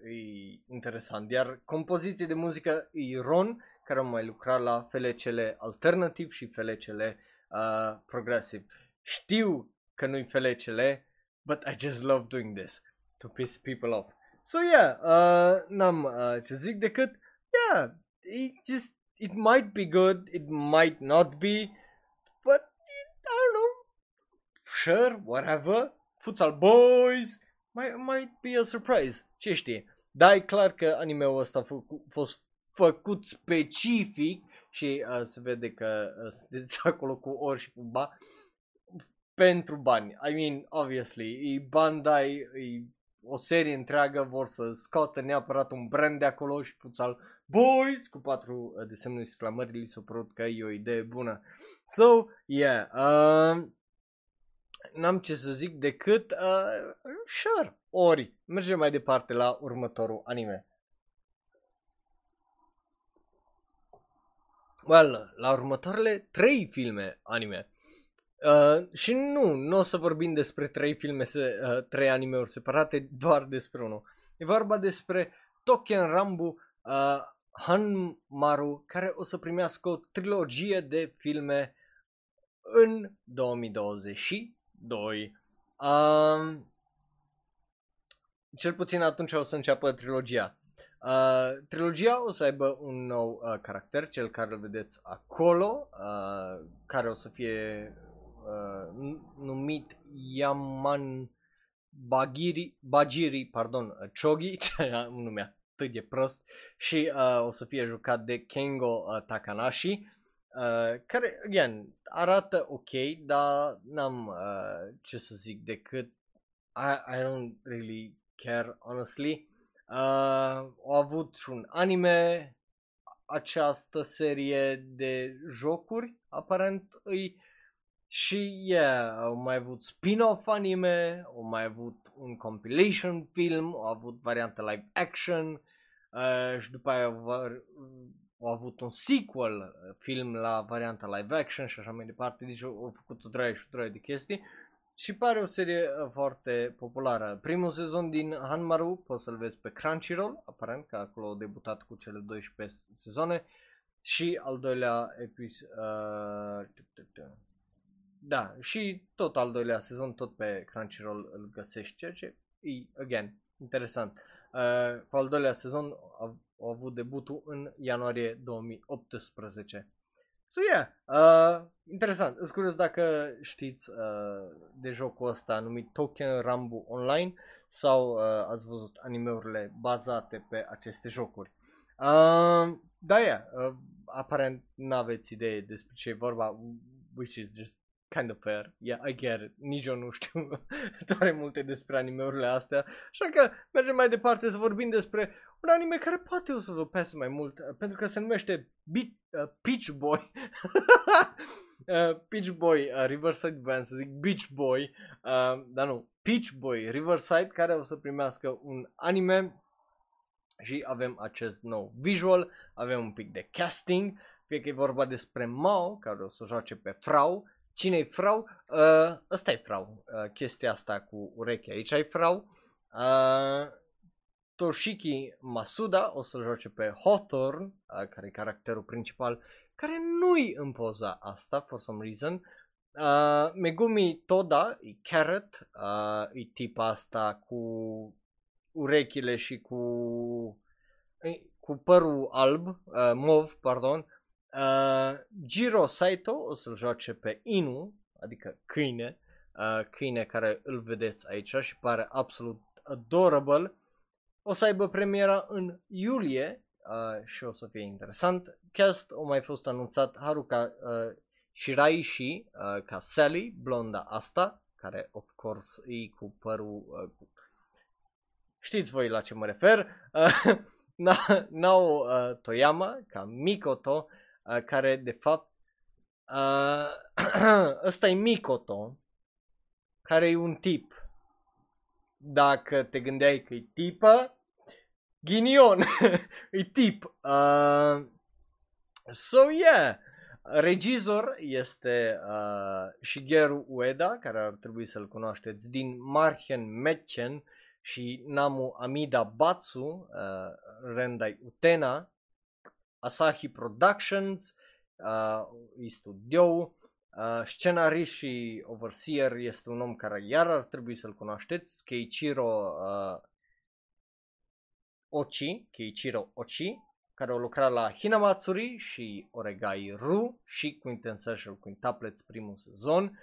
e interesant. Iar compoziție de muzică e Ron, care a mai lucrat la felecele alternativ și felecele uh, progresiv. Știu că nu-i felecele, but I just love doing this to piss people off. So yeah, uh, n-am uh, ce zic decât, yeah, it just it might be good, it might not be, but it, I don't know. Sure, whatever. Futsal boys might, might be a surprise. Ce știe? Dar e clar că animeul ăsta a fost făcut specific și uh, se vede că uh, sunteți acolo cu ori și cu ba pentru bani. I mean, obviously, e Bandai, e o serie întreagă, vor să scoată neapărat un brand de acolo și futsal boys cu patru uh, de semnul exclamării li s-a părut că e o idee bună. So, yeah, uh, n-am ce să zic decât, uh, sure, ori, mergem mai departe la următorul anime. Well, la următoarele trei filme anime. Uh, și nu, nu o să vorbim despre trei filme, se, uh, trei anime-uri separate, doar despre unul. E vorba despre Token Rambu uh, Hanmaru, care o să primească o trilogie de filme în 2022. Uh, cel puțin atunci o să înceapă trilogia. Uh, trilogia o să aibă un nou uh, caracter, cel care îl vedeți acolo, uh, care o să fie uh, numit Yaman Bagiri, Bagiri, pardon, Chogi, un nume atât de prost, și uh, o să fie jucat de Kengo uh, Takanashi, uh, care, again, arată ok, dar n-am uh, ce să zic decât I, I don't really care, honestly. Uh, au avut și un anime, această serie de jocuri, aparent îi și yeah, au mai avut spin-off anime, au mai avut un compilation film, au avut variantă live action uh, și după aia au, au avut un sequel uh, film la varianta live action și așa mai departe, deci au, au făcut o draie și o draie de chestii și pare o serie uh, foarte populară. Primul sezon din Hanmaru poți să-l vezi pe Crunchyroll, aparent că acolo au debutat cu cele 12 sezoane și al doilea episod uh, da, și tot al doilea sezon, tot pe Crunchyroll îl găsești, ceea ce e, again, interesant. Uh, cu al doilea sezon au, au avut debutul în ianuarie 2018. So, yeah, uh, interesant. Îți curios dacă știți uh, de jocul ăsta numit Token Rambu Online sau uh, ați văzut animeurile bazate pe aceste jocuri. Uh, da, yeah, uh, aparent n-aveți idee despre ce e vorba, which is just kind of fair. Yeah, I get it. Nici eu nu știu tare multe despre animeurile astea. Așa că mergem mai departe să vorbim despre un anime care poate o să vă pese mai mult, uh, pentru că se numește Be- uh, Peach Boy. uh, Peach Boy, uh, Riverside Band, să zic Beach Boy, uh, dar nu, Peach Boy Riverside, care o să primească un anime și avem acest nou visual, avem un pic de casting, fie că e vorba despre Mao, care o să joace pe Frau, Cine-i frau? Uh, ăsta e frau. Uh, chestia asta cu urechea. Aici ai frau. Uh, Toshiki Masuda o să joace pe Hawthorne, uh, care e caracterul principal, care nu-i în poza asta, for some reason. Uh, Megumi Toda e Carrot, uh, e tipa asta cu urechile și cu, cu părul alb, uh, mov, pardon, Uh, Jiro Saito o să-l joace pe Inu, adică câine, uh, câine care îl vedeți aici și pare absolut adorable. O să aibă premiera în iulie uh, și o să fie interesant. Cast o mai fost anunțat Haruka uh, Shiraishi uh, ca Sally, blonda asta, care of course e cu părul... Uh, știți voi la ce mă refer. Uh, Nao uh, Toyama ca Mikoto, uh, care de fapt uh, ăsta e Mikoto, care e un tip. Dacă te gândeai că e tipă, ghinion, e tip. Uh, so yeah, regizor este uh, Shigeru Ueda, care ar trebui să-l cunoașteți, din Marchen Mechen și Namu Amida Batsu, uh, Rendai Utena, Asahi Productions, uh, e studio, uh, scenarist și overseer este un om care iar ar trebui să-l cunoașteți, Keiichiro uh, Ochi, Keiichiro Ochi, care au lucrat la Hinamatsuri și Oregai Ru și Quintessential Quintuplets primul sezon.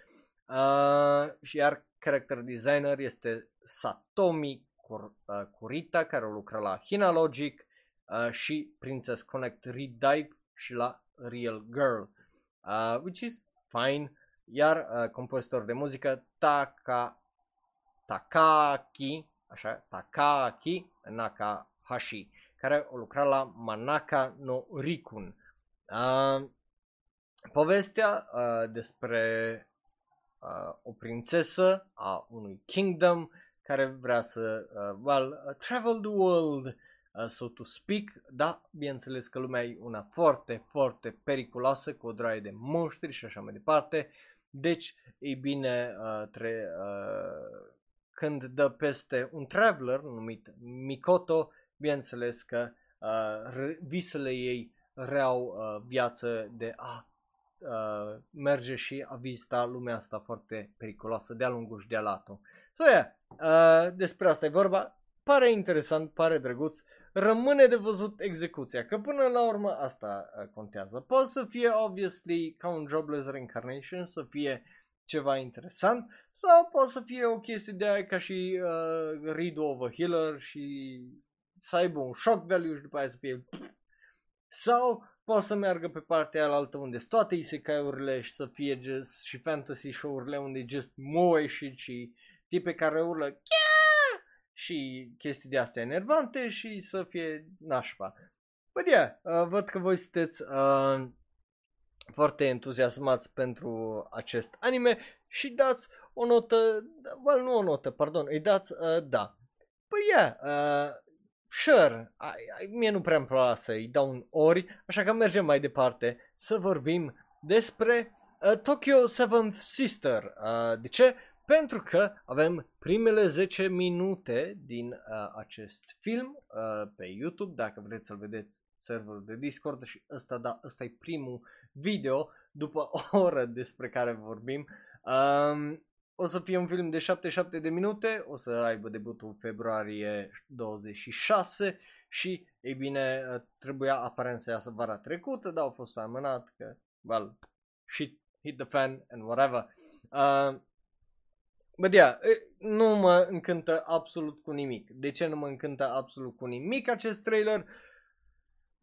Uh, iar character designer este Satomi Kur- uh, Kurita, care a lucrat la Hinalogic, uh, și Princess Connect Redive și la Real Girl, uh, which is fine. Iar uh, compozitor de muzică Taka, Takaki, așa, Takaki Nakahashi, care a lucrat la Manaka no Rikun. Uh, povestea uh, despre uh, o prințesă a unui kingdom care vrea să uh, well, uh, travel the world Uh, so to speak, da, bineînțeles că lumea e una foarte, foarte periculoasă, cu o draie de monștri și așa mai departe, deci, e bine, uh, tre, uh, când dă peste un traveler numit Mikoto, bineînțeles că uh, visele ei reau uh, viață de a uh, merge și a vizita lumea asta foarte periculoasă de-a lungul și de-a latul. So, yeah, uh, despre asta e vorba pare interesant, pare drăguț, rămâne de văzut execuția, că până la urmă asta uh, contează. Poate să fie, obviously, ca un Jobless Reincarnation, să fie ceva interesant, sau poate să fie o chestie de aia ca și uh, Read of a Healer și să aibă un shock value și după aia să fie sau poate să meargă pe partea alaltă unde sunt toate isekai-urile și să fie just, și fantasy show-urile unde just moe și, și tipe care urlă Chia! Și chestii de astea enervante și să fie nașpa. But yeah, uh, văd că voi sunteți uh, foarte entuziasmați pentru acest anime și dați o notă, well, nu o notă, pardon, îi dați, uh, da. Păi yeah, uh, sure, I, I, mie nu prea îmi să-i dau un ori, așa că mergem mai departe să vorbim despre uh, Tokyo Seventh Sister. Uh, de ce? Pentru că avem primele 10 minute din uh, acest film uh, pe YouTube, dacă vreți să-l vedeți serverul de Discord și ăsta, da, ăsta e primul video după o oră despre care vorbim. Um, o să fie un film de 77 de minute, o să aibă debutul februarie 26 și, ei bine, trebuia aparent să iasă vara trecută, dar au fost amânat că, well, shit hit the fan and whatever. Uh, But yeah, nu mă încântă absolut cu nimic. De ce nu mă încântă absolut cu nimic acest trailer?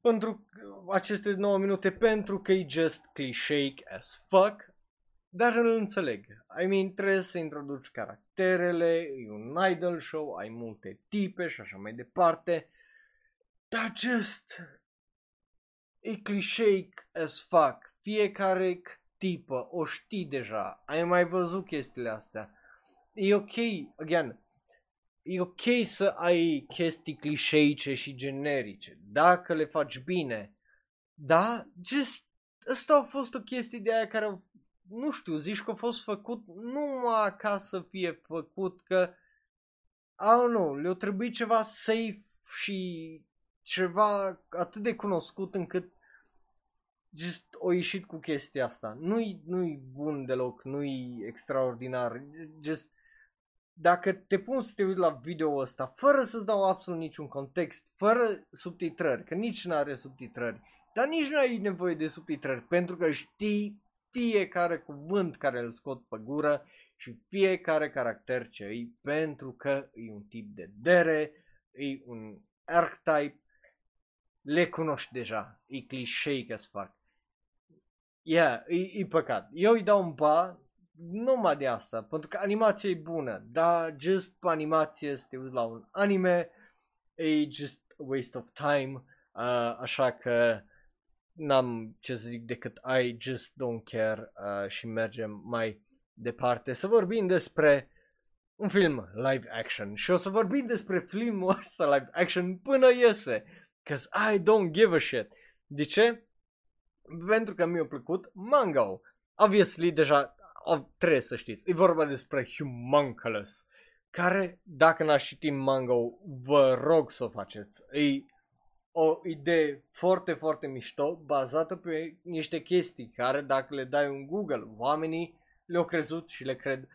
Pentru aceste 9 minute, pentru că e just cliché as fuck. Dar îl înțeleg. I mean, trebuie să introduci caracterele, e un idol show, ai multe tipe și așa mai departe. Dar just... E cliché as fuck. Fiecare tipă o știi deja. Ai mai văzut chestiile astea. E ok, again, e ok să ai chestii clișeice și generice, dacă le faci bine. Da, just, asta a fost o chestie de aia care au nu știu, zici că a fost făcut numai ca să fie făcut, că, I don't know, le-a trebuit ceva safe și ceva atât de cunoscut încât just o ieșit cu chestia asta. Nu-i, nu-i bun deloc, nu-i extraordinar, just dacă te pun să te uiți la video ăsta fără să-ți dau absolut niciun context, fără subtitrări, că nici nu are subtitrări, dar nici nu ai nevoie de subtitrări pentru că știi fiecare cuvânt care îl scot pe gură și fiecare caracter ce îi, pentru că e un tip de dere, e un archetype, le cunoști deja, e clișei că fac. Yeah, e, e păcat. Eu îi dau un ba numai de asta, pentru că animația e bună, dar just pe animație să te uiți la un anime, e just a waste of time, uh, așa că n-am ce să zic decât I just don't care uh, și mergem mai departe să vorbim despre un film live action și o să vorbim despre filmul ăsta live action până iese, cause I don't give a shit. De ce? Pentru că mi-a plăcut manga Obviously, deja trebuie să știți, e vorba despre Humunculus, care, dacă n-ați citit manga vă rog să o faceți. E o idee foarte, foarte mișto, bazată pe niște chestii care dacă le dai un Google, oamenii le-au crezut și le cred,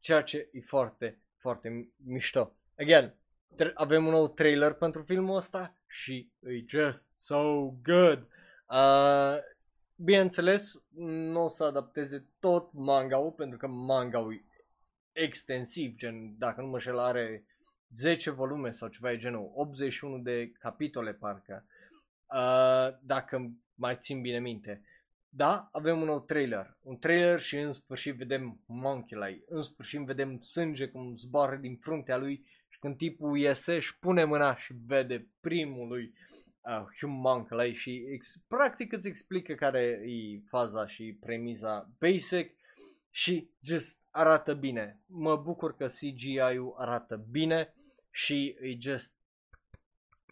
ceea ce e foarte, foarte mișto. Again, avem un nou trailer pentru filmul ăsta și e just so good. Uh, bineînțeles, nu o să adapteze tot manga-ul, pentru că manga-ul e extensiv, gen, dacă nu mă șel, are 10 volume sau ceva de genul, 81 de capitole parcă, uh, dacă mai țin bine minte. Da, avem un nou trailer, un trailer și în sfârșit vedem Monkey Lie, în sfârșit vedem sânge cum zboară din fruntea lui și când tipul iese și pune mâna și vede primul lui uh, Humunculus și ex- practic îți explică care e faza și premiza basic și just arată bine. Mă bucur că CGI-ul arată bine și e just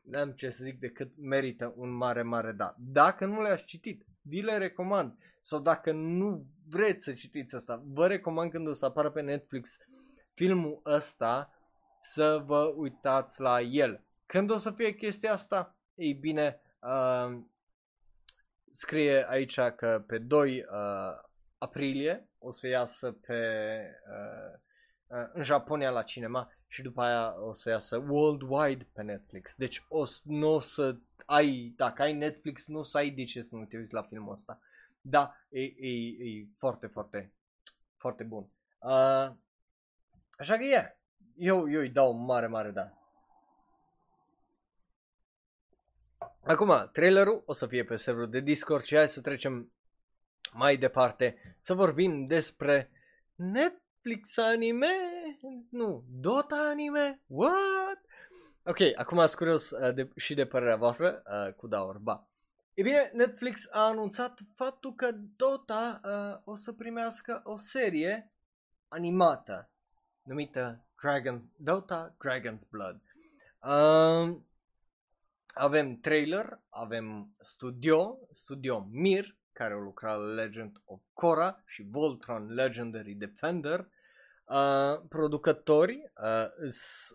n-am ce să zic decât merită un mare, mare da. Dacă nu le-ați citit, vi le recomand. Sau dacă nu vreți să citiți asta, vă recomand când o să apară pe Netflix filmul ăsta să vă uitați la el. Când o să fie chestia asta? Ei bine, uh, scrie aici că pe 2 uh, aprilie o să iasă pe uh, uh, în Japonia la cinema și după aia o să iasă worldwide pe Netflix. Deci o, nu o să ai, dacă ai Netflix, nu o să ai de ce să nu te uiți la filmul ăsta. Da, e, e, e foarte, foarte, foarte bun. Uh, așa că e, yeah, eu, eu îi dau mare, mare da. Acum, trailerul o să fie pe serverul de Discord și hai să trecem mai departe să vorbim despre Netflix anime, nu, Dota anime, what? Ok, acum sunt curios uh, de, și de părerea voastră uh, cu Daur, ba. E bine, Netflix a anunțat faptul că Dota uh, o să primească o serie animată numită Dragon's, Dota Dragon's Blood. Uh, avem trailer, avem studio, studio Mir, care au lucrat la Legend of Korra și Voltron Legendary Defender. Uh, producători uh,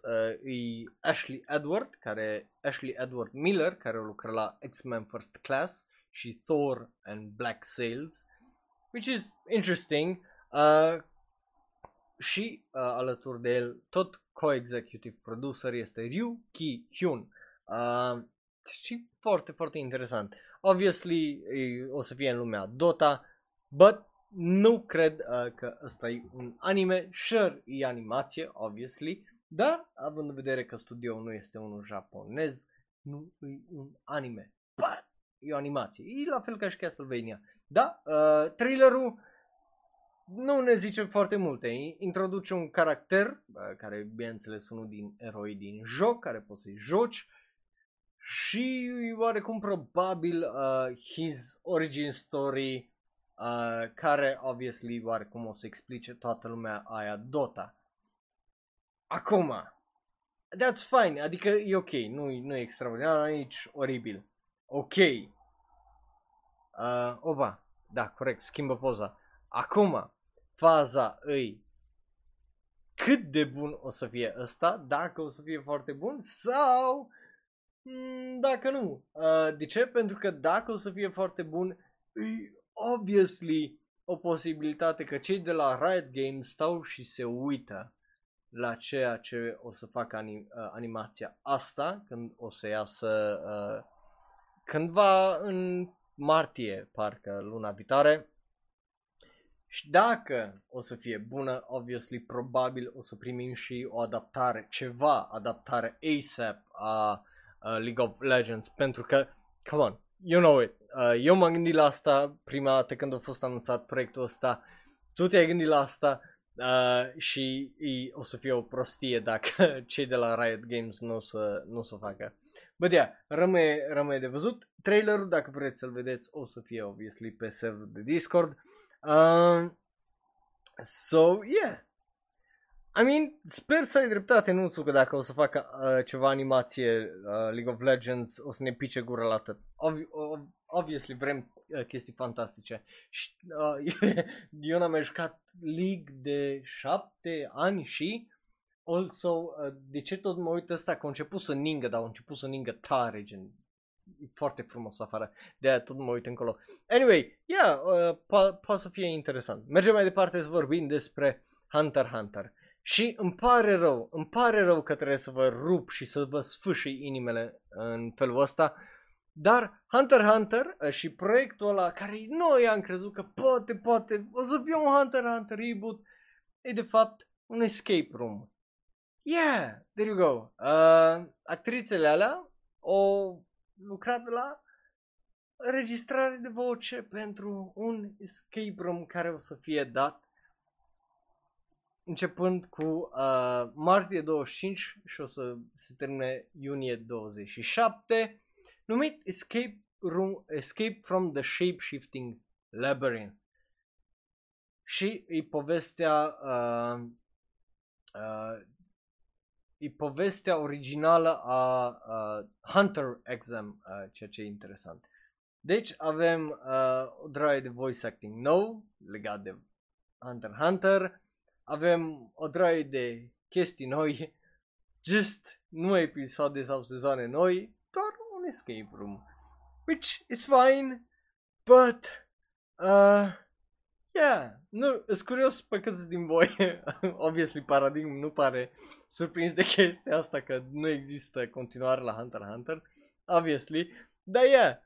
uh, e Ashley Edward, care Ashley Edward Miller, care au lucrat la X-Men First Class și Thor and Black Sails, which is interesting. Uh, și uh, alături de el, tot co-executive producer este Ryu Ki-hyun. Uh, și foarte, foarte interesant. Obviously, o să fie în lumea Dota, but nu cred uh, că ăsta e un anime, sure, e animație, obviously, dar având în vedere că studioul nu este unul japonez, nu e un anime, but e o animație, e la fel ca și Castlevania. Da, uh, trailerul nu ne zice foarte multe, introduce un caracter, uh, care bineînțeles unul din eroi din joc, care poți să-i joci, și oarecum probabil uh, his origin story uh, care obviously oarecum o să explice toată lumea aia Dota. Acum, that's fine, adică e ok, nu, nu e extraordinar, nici oribil. Ok. Uh, oba, da, corect, schimbă poza. Acum, faza îi cât de bun o să fie ăsta, dacă o să fie foarte bun sau Mm, dacă nu. Uh, de ce? Pentru că dacă o să fie foarte bun, e obviously o posibilitate că cei de la Riot Games stau și se uită la ceea ce o să facă anim- uh, animația asta când o să iasă uh, cândva în martie, parcă luna viitoare. Și dacă o să fie bună, obviously, probabil o să primim și o adaptare, ceva adaptare ASAP a uh, League of Legends pentru că, come on, you know it, uh, eu m-am gândit la asta prima dată când a fost anunțat proiectul ăsta, tu te-ai gândit la asta uh, și e, o să fie o prostie dacă cei de la Riot Games nu o să, nu o să facă. But yeah, rămâne, rămâne de văzut. Trailerul, dacă vreți să-l vedeți, o să fie obviously pe serverul de Discord. Uh, so, yeah, I mean, sper să ai dreptate, nu că dacă o să facă uh, ceva animație uh, League of Legends, o să ne pice gura la tot. Ob- obviously vrem uh, chestii fantastice. Și, uh, eu n-am mai jucat League de șapte ani și also, uh, de ce tot mă uit ăsta că a început să ningă, dar a început să ningă tare, gen, e foarte frumos afară, de aia tot mă uit încolo. Anyway, yeah, uh, po- poate să fie interesant. Mergem mai departe să vorbim despre Hunter Hunter. Și îmi pare rău, îmi pare rău că trebuie să vă rup și să vă sfâșii inimile în felul ăsta, dar Hunter Hunter ă, și proiectul ăla care noi am crezut că poate, poate o să fie un Hunter Hunter reboot, e de fapt un escape room. Yeah, there you go. Uh, actrițele alea au lucrat la înregistrare de voce pentru un escape room care o să fie dat începând cu uh, martie 25 și o să se termine iunie 27, numit Escape, Room, Escape from the Shape-Shifting Labyrinth. Și e povestea uh, uh, e povestea originală a uh, Hunter Exam, uh, ceea ce e interesant. Deci avem uh, o draie de voice acting nou legat de Hunter Hunter, avem o draie de chestii noi, just nu episoade sau sezoane noi, doar un escape room. Which is fine, but uh, Yeah, nu, sunt curios pe câți din voi, obviously Paradigm nu pare surprins de chestia asta că nu există continuare la Hunter x Hunter, obviously, dar yeah,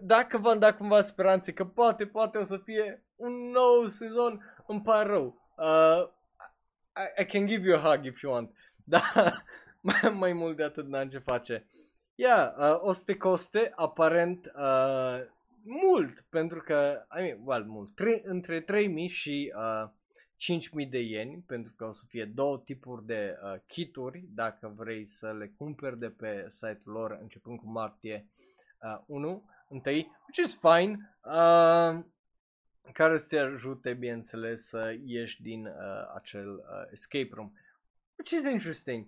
dacă v-am dat cumva speranțe că poate, poate o să fie un nou sezon, îmi pare rău. Uh, I, I can give you a hug if you want. Dar mai, mai mult de atât n-am ce face. Yeah, uh, o să te coste aparent uh, mult, pentru că, I mean, well, mult, tre- între 3000 și uh, 5000 de ieni, pentru că o să fie două tipuri de uh, kituri, dacă vrei să le cumperi de pe site-ul lor, începând cu martie uh, 1, întâi, which is fine, uh, care să te ajute, bineînțeles, să ieși din uh, acel uh, escape room, which is interesting.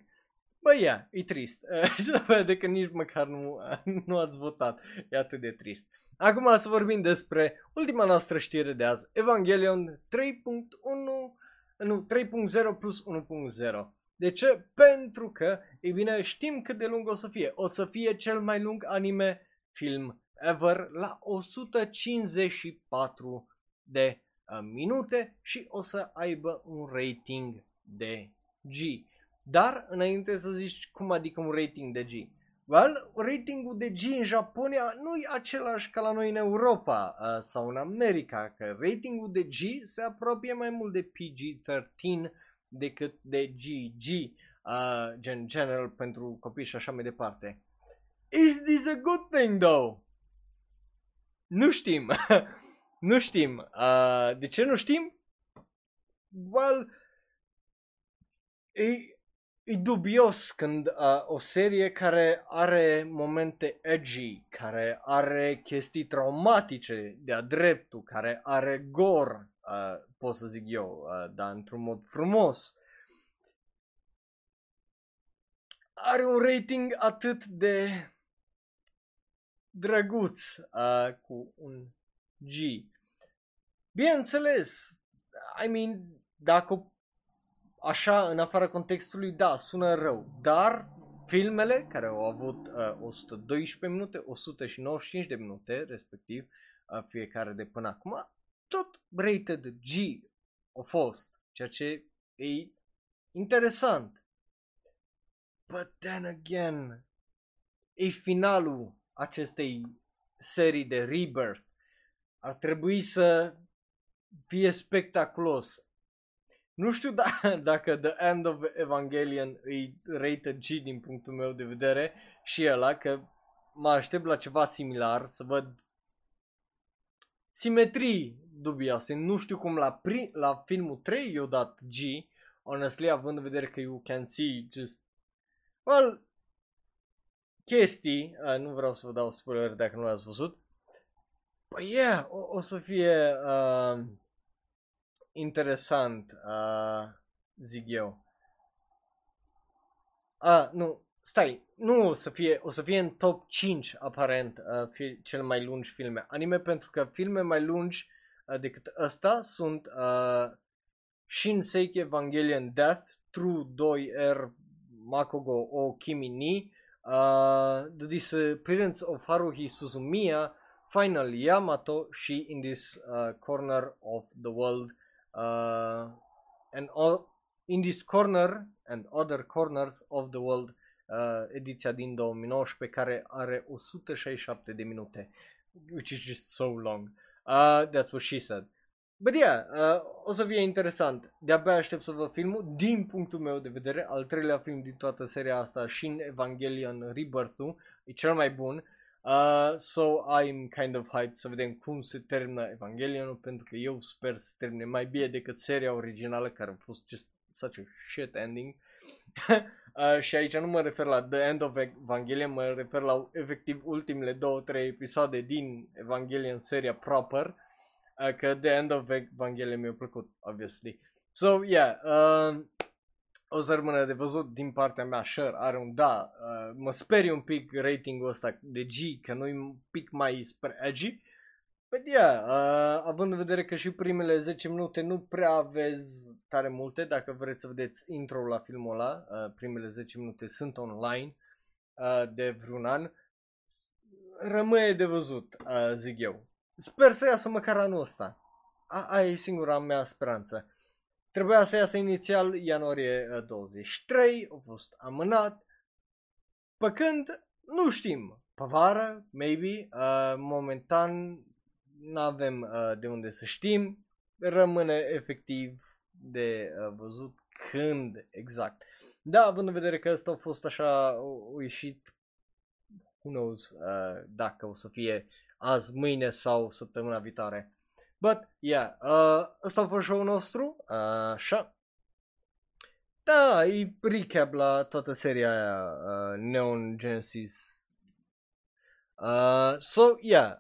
Bă, ia, e trist. Uh, și se vede că nici măcar nu, uh, nu ați votat. E atât de trist. Acum să vorbim despre ultima noastră știre de azi, Evangelion 3.1, nu, 3.0 plus 1.0. De ce? Pentru că, e bine, știm cât de lung o să fie. O să fie cel mai lung anime film ever la 154 de uh, minute și o să aibă un rating de G. Dar, înainte să zici cum adică un rating de G, Well, ratingul de G în Japonia nu e același ca la noi în Europa uh, sau în America, că ratingul de G se apropie mai mult de PG-13 decât de GG, uh, gen general pentru copii și așa mai departe. Is this a good thing though? Nu știm. nu știm. Uh, de ce nu știm? Well, e, e dubios când uh, o serie care are momente edgy, care are chestii traumatice de-a dreptul, care are gor, uh, pot să zic eu, uh, dar într-un mod frumos, are un rating atât de drăguț uh, cu un G. Bineînțeles, I mean, dacă așa, în afara contextului, da, sună rău, dar filmele care au avut uh, 112 minute, 195 de minute, respectiv, uh, fiecare de până acum, tot rated G au fost, ceea ce e interesant. But then again, e finalul acestei serii de Rebirth. Ar trebui să fie spectaculos. Nu știu da, dacă The End of Evangelion e rated G din punctul meu de vedere și ăla, că mă aștept la ceva similar, să văd simetrii dubioase. Nu știu cum la, pri- la filmul 3 i-au dat G, honestly, având în vedere că you can see just, well, chestii, uh, nu vreau să vă dau spoiler dacă nu l-ați văzut, păi yeah, o, o să fie uh, interesant, uh, zic eu. Ah, nu, stai, nu o să fie, o să fie în top 5 aparent uh, fi, cel mai lungi filme anime pentru că filme mai lungi uh, decât ăsta sunt uh, Shinseiki Evangelion Death, True 2R Makogo o Kimi ni, uh, The Disappearance of Haruhi Suzumiya, Final Yamato și In This uh, Corner of the World uh, and all, in this corner and other corners of the world uh, ediția din 2019 care are 167 de minute which is just so long uh, that's what she said But yeah, uh, o să fie interesant. De-abia aștept să văd filmul. Din punctul meu de vedere, al treilea film din toată seria asta, Shin Evangelion Rebirth-ul, e cel mai bun. Uh, so I'm kind of hyped să vedem cum se termină Evangelion pentru că eu sper să termine mai bine decât seria originală care a fost just such a shit ending. uh, și aici nu mă refer la The End of Evangelion, mă refer la efectiv ultimele două, trei episoade din Evangelion seria proper. Uh, că The End of Evangelion mi-a plăcut, obviously. So, yeah, uh, o să rămână de văzut din partea mea, Sure are un da, uh, mă sperie un pic ratingul ăsta de G, că nu e un pic mai spre edgy, But yeah, uh, având în vedere că și primele 10 minute nu prea aveți tare multe, dacă vreți să vedeți intro la filmul ăla, uh, primele 10 minute sunt online uh, de vreun an, rămâne de văzut, uh, zic eu. Sper să iasă măcar anul ăsta. a, aia e singura mea speranță. Trebuia să iasă inițial ianuarie 23, a fost amânat. Pe când, nu știm, pe vară, maybe, uh, momentan nu avem uh, de unde să știm, rămâne efectiv de uh, văzut când exact. Da, având în vedere că ăsta a fost așa, a ieșit, who knows, uh, dacă o să fie azi, mâine sau săptămâna viitoare. But, yeah, uh, ăsta a fost show-ul nostru, uh, așa. Da, e recap la toată seria aia, uh, Neon Genesis. Uh, so, yeah,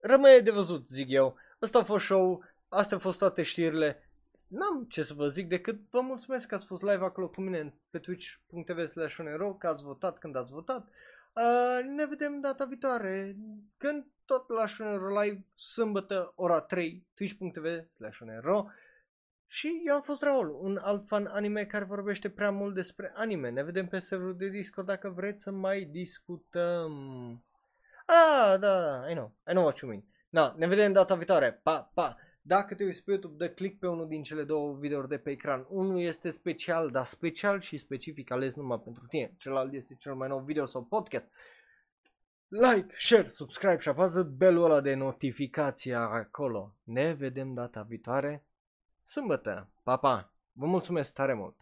rămâne de văzut, zic eu. Ăsta a fost show, astea au fost toate știrile. N-am ce să vă zic decât vă mulțumesc că ați fost live acolo cu mine pe twitch.tv slash că ați votat când ați votat. Uh, ne vedem data viitoare, când tot la Shunero Live, sâmbătă, ora 3, twitch.tv slash și eu am fost Raul, un alt fan anime care vorbește prea mult despre anime. Ne vedem pe serverul de Discord dacă vreți să mai discutăm. Ah, da, da, I know, I know what you mean. Na, ne vedem data viitoare. Pa, pa. Dacă te uiți pe YouTube, dă click pe unul din cele două videouri de pe ecran. Unul este special, dar special și specific ales numai pentru tine. Celălalt este cel mai nou video sau podcast. Like, share, subscribe și apasă belul ăla de notificație acolo. Ne vedem data viitoare, sâmbătă. Pa, pa! Vă mulțumesc tare mult!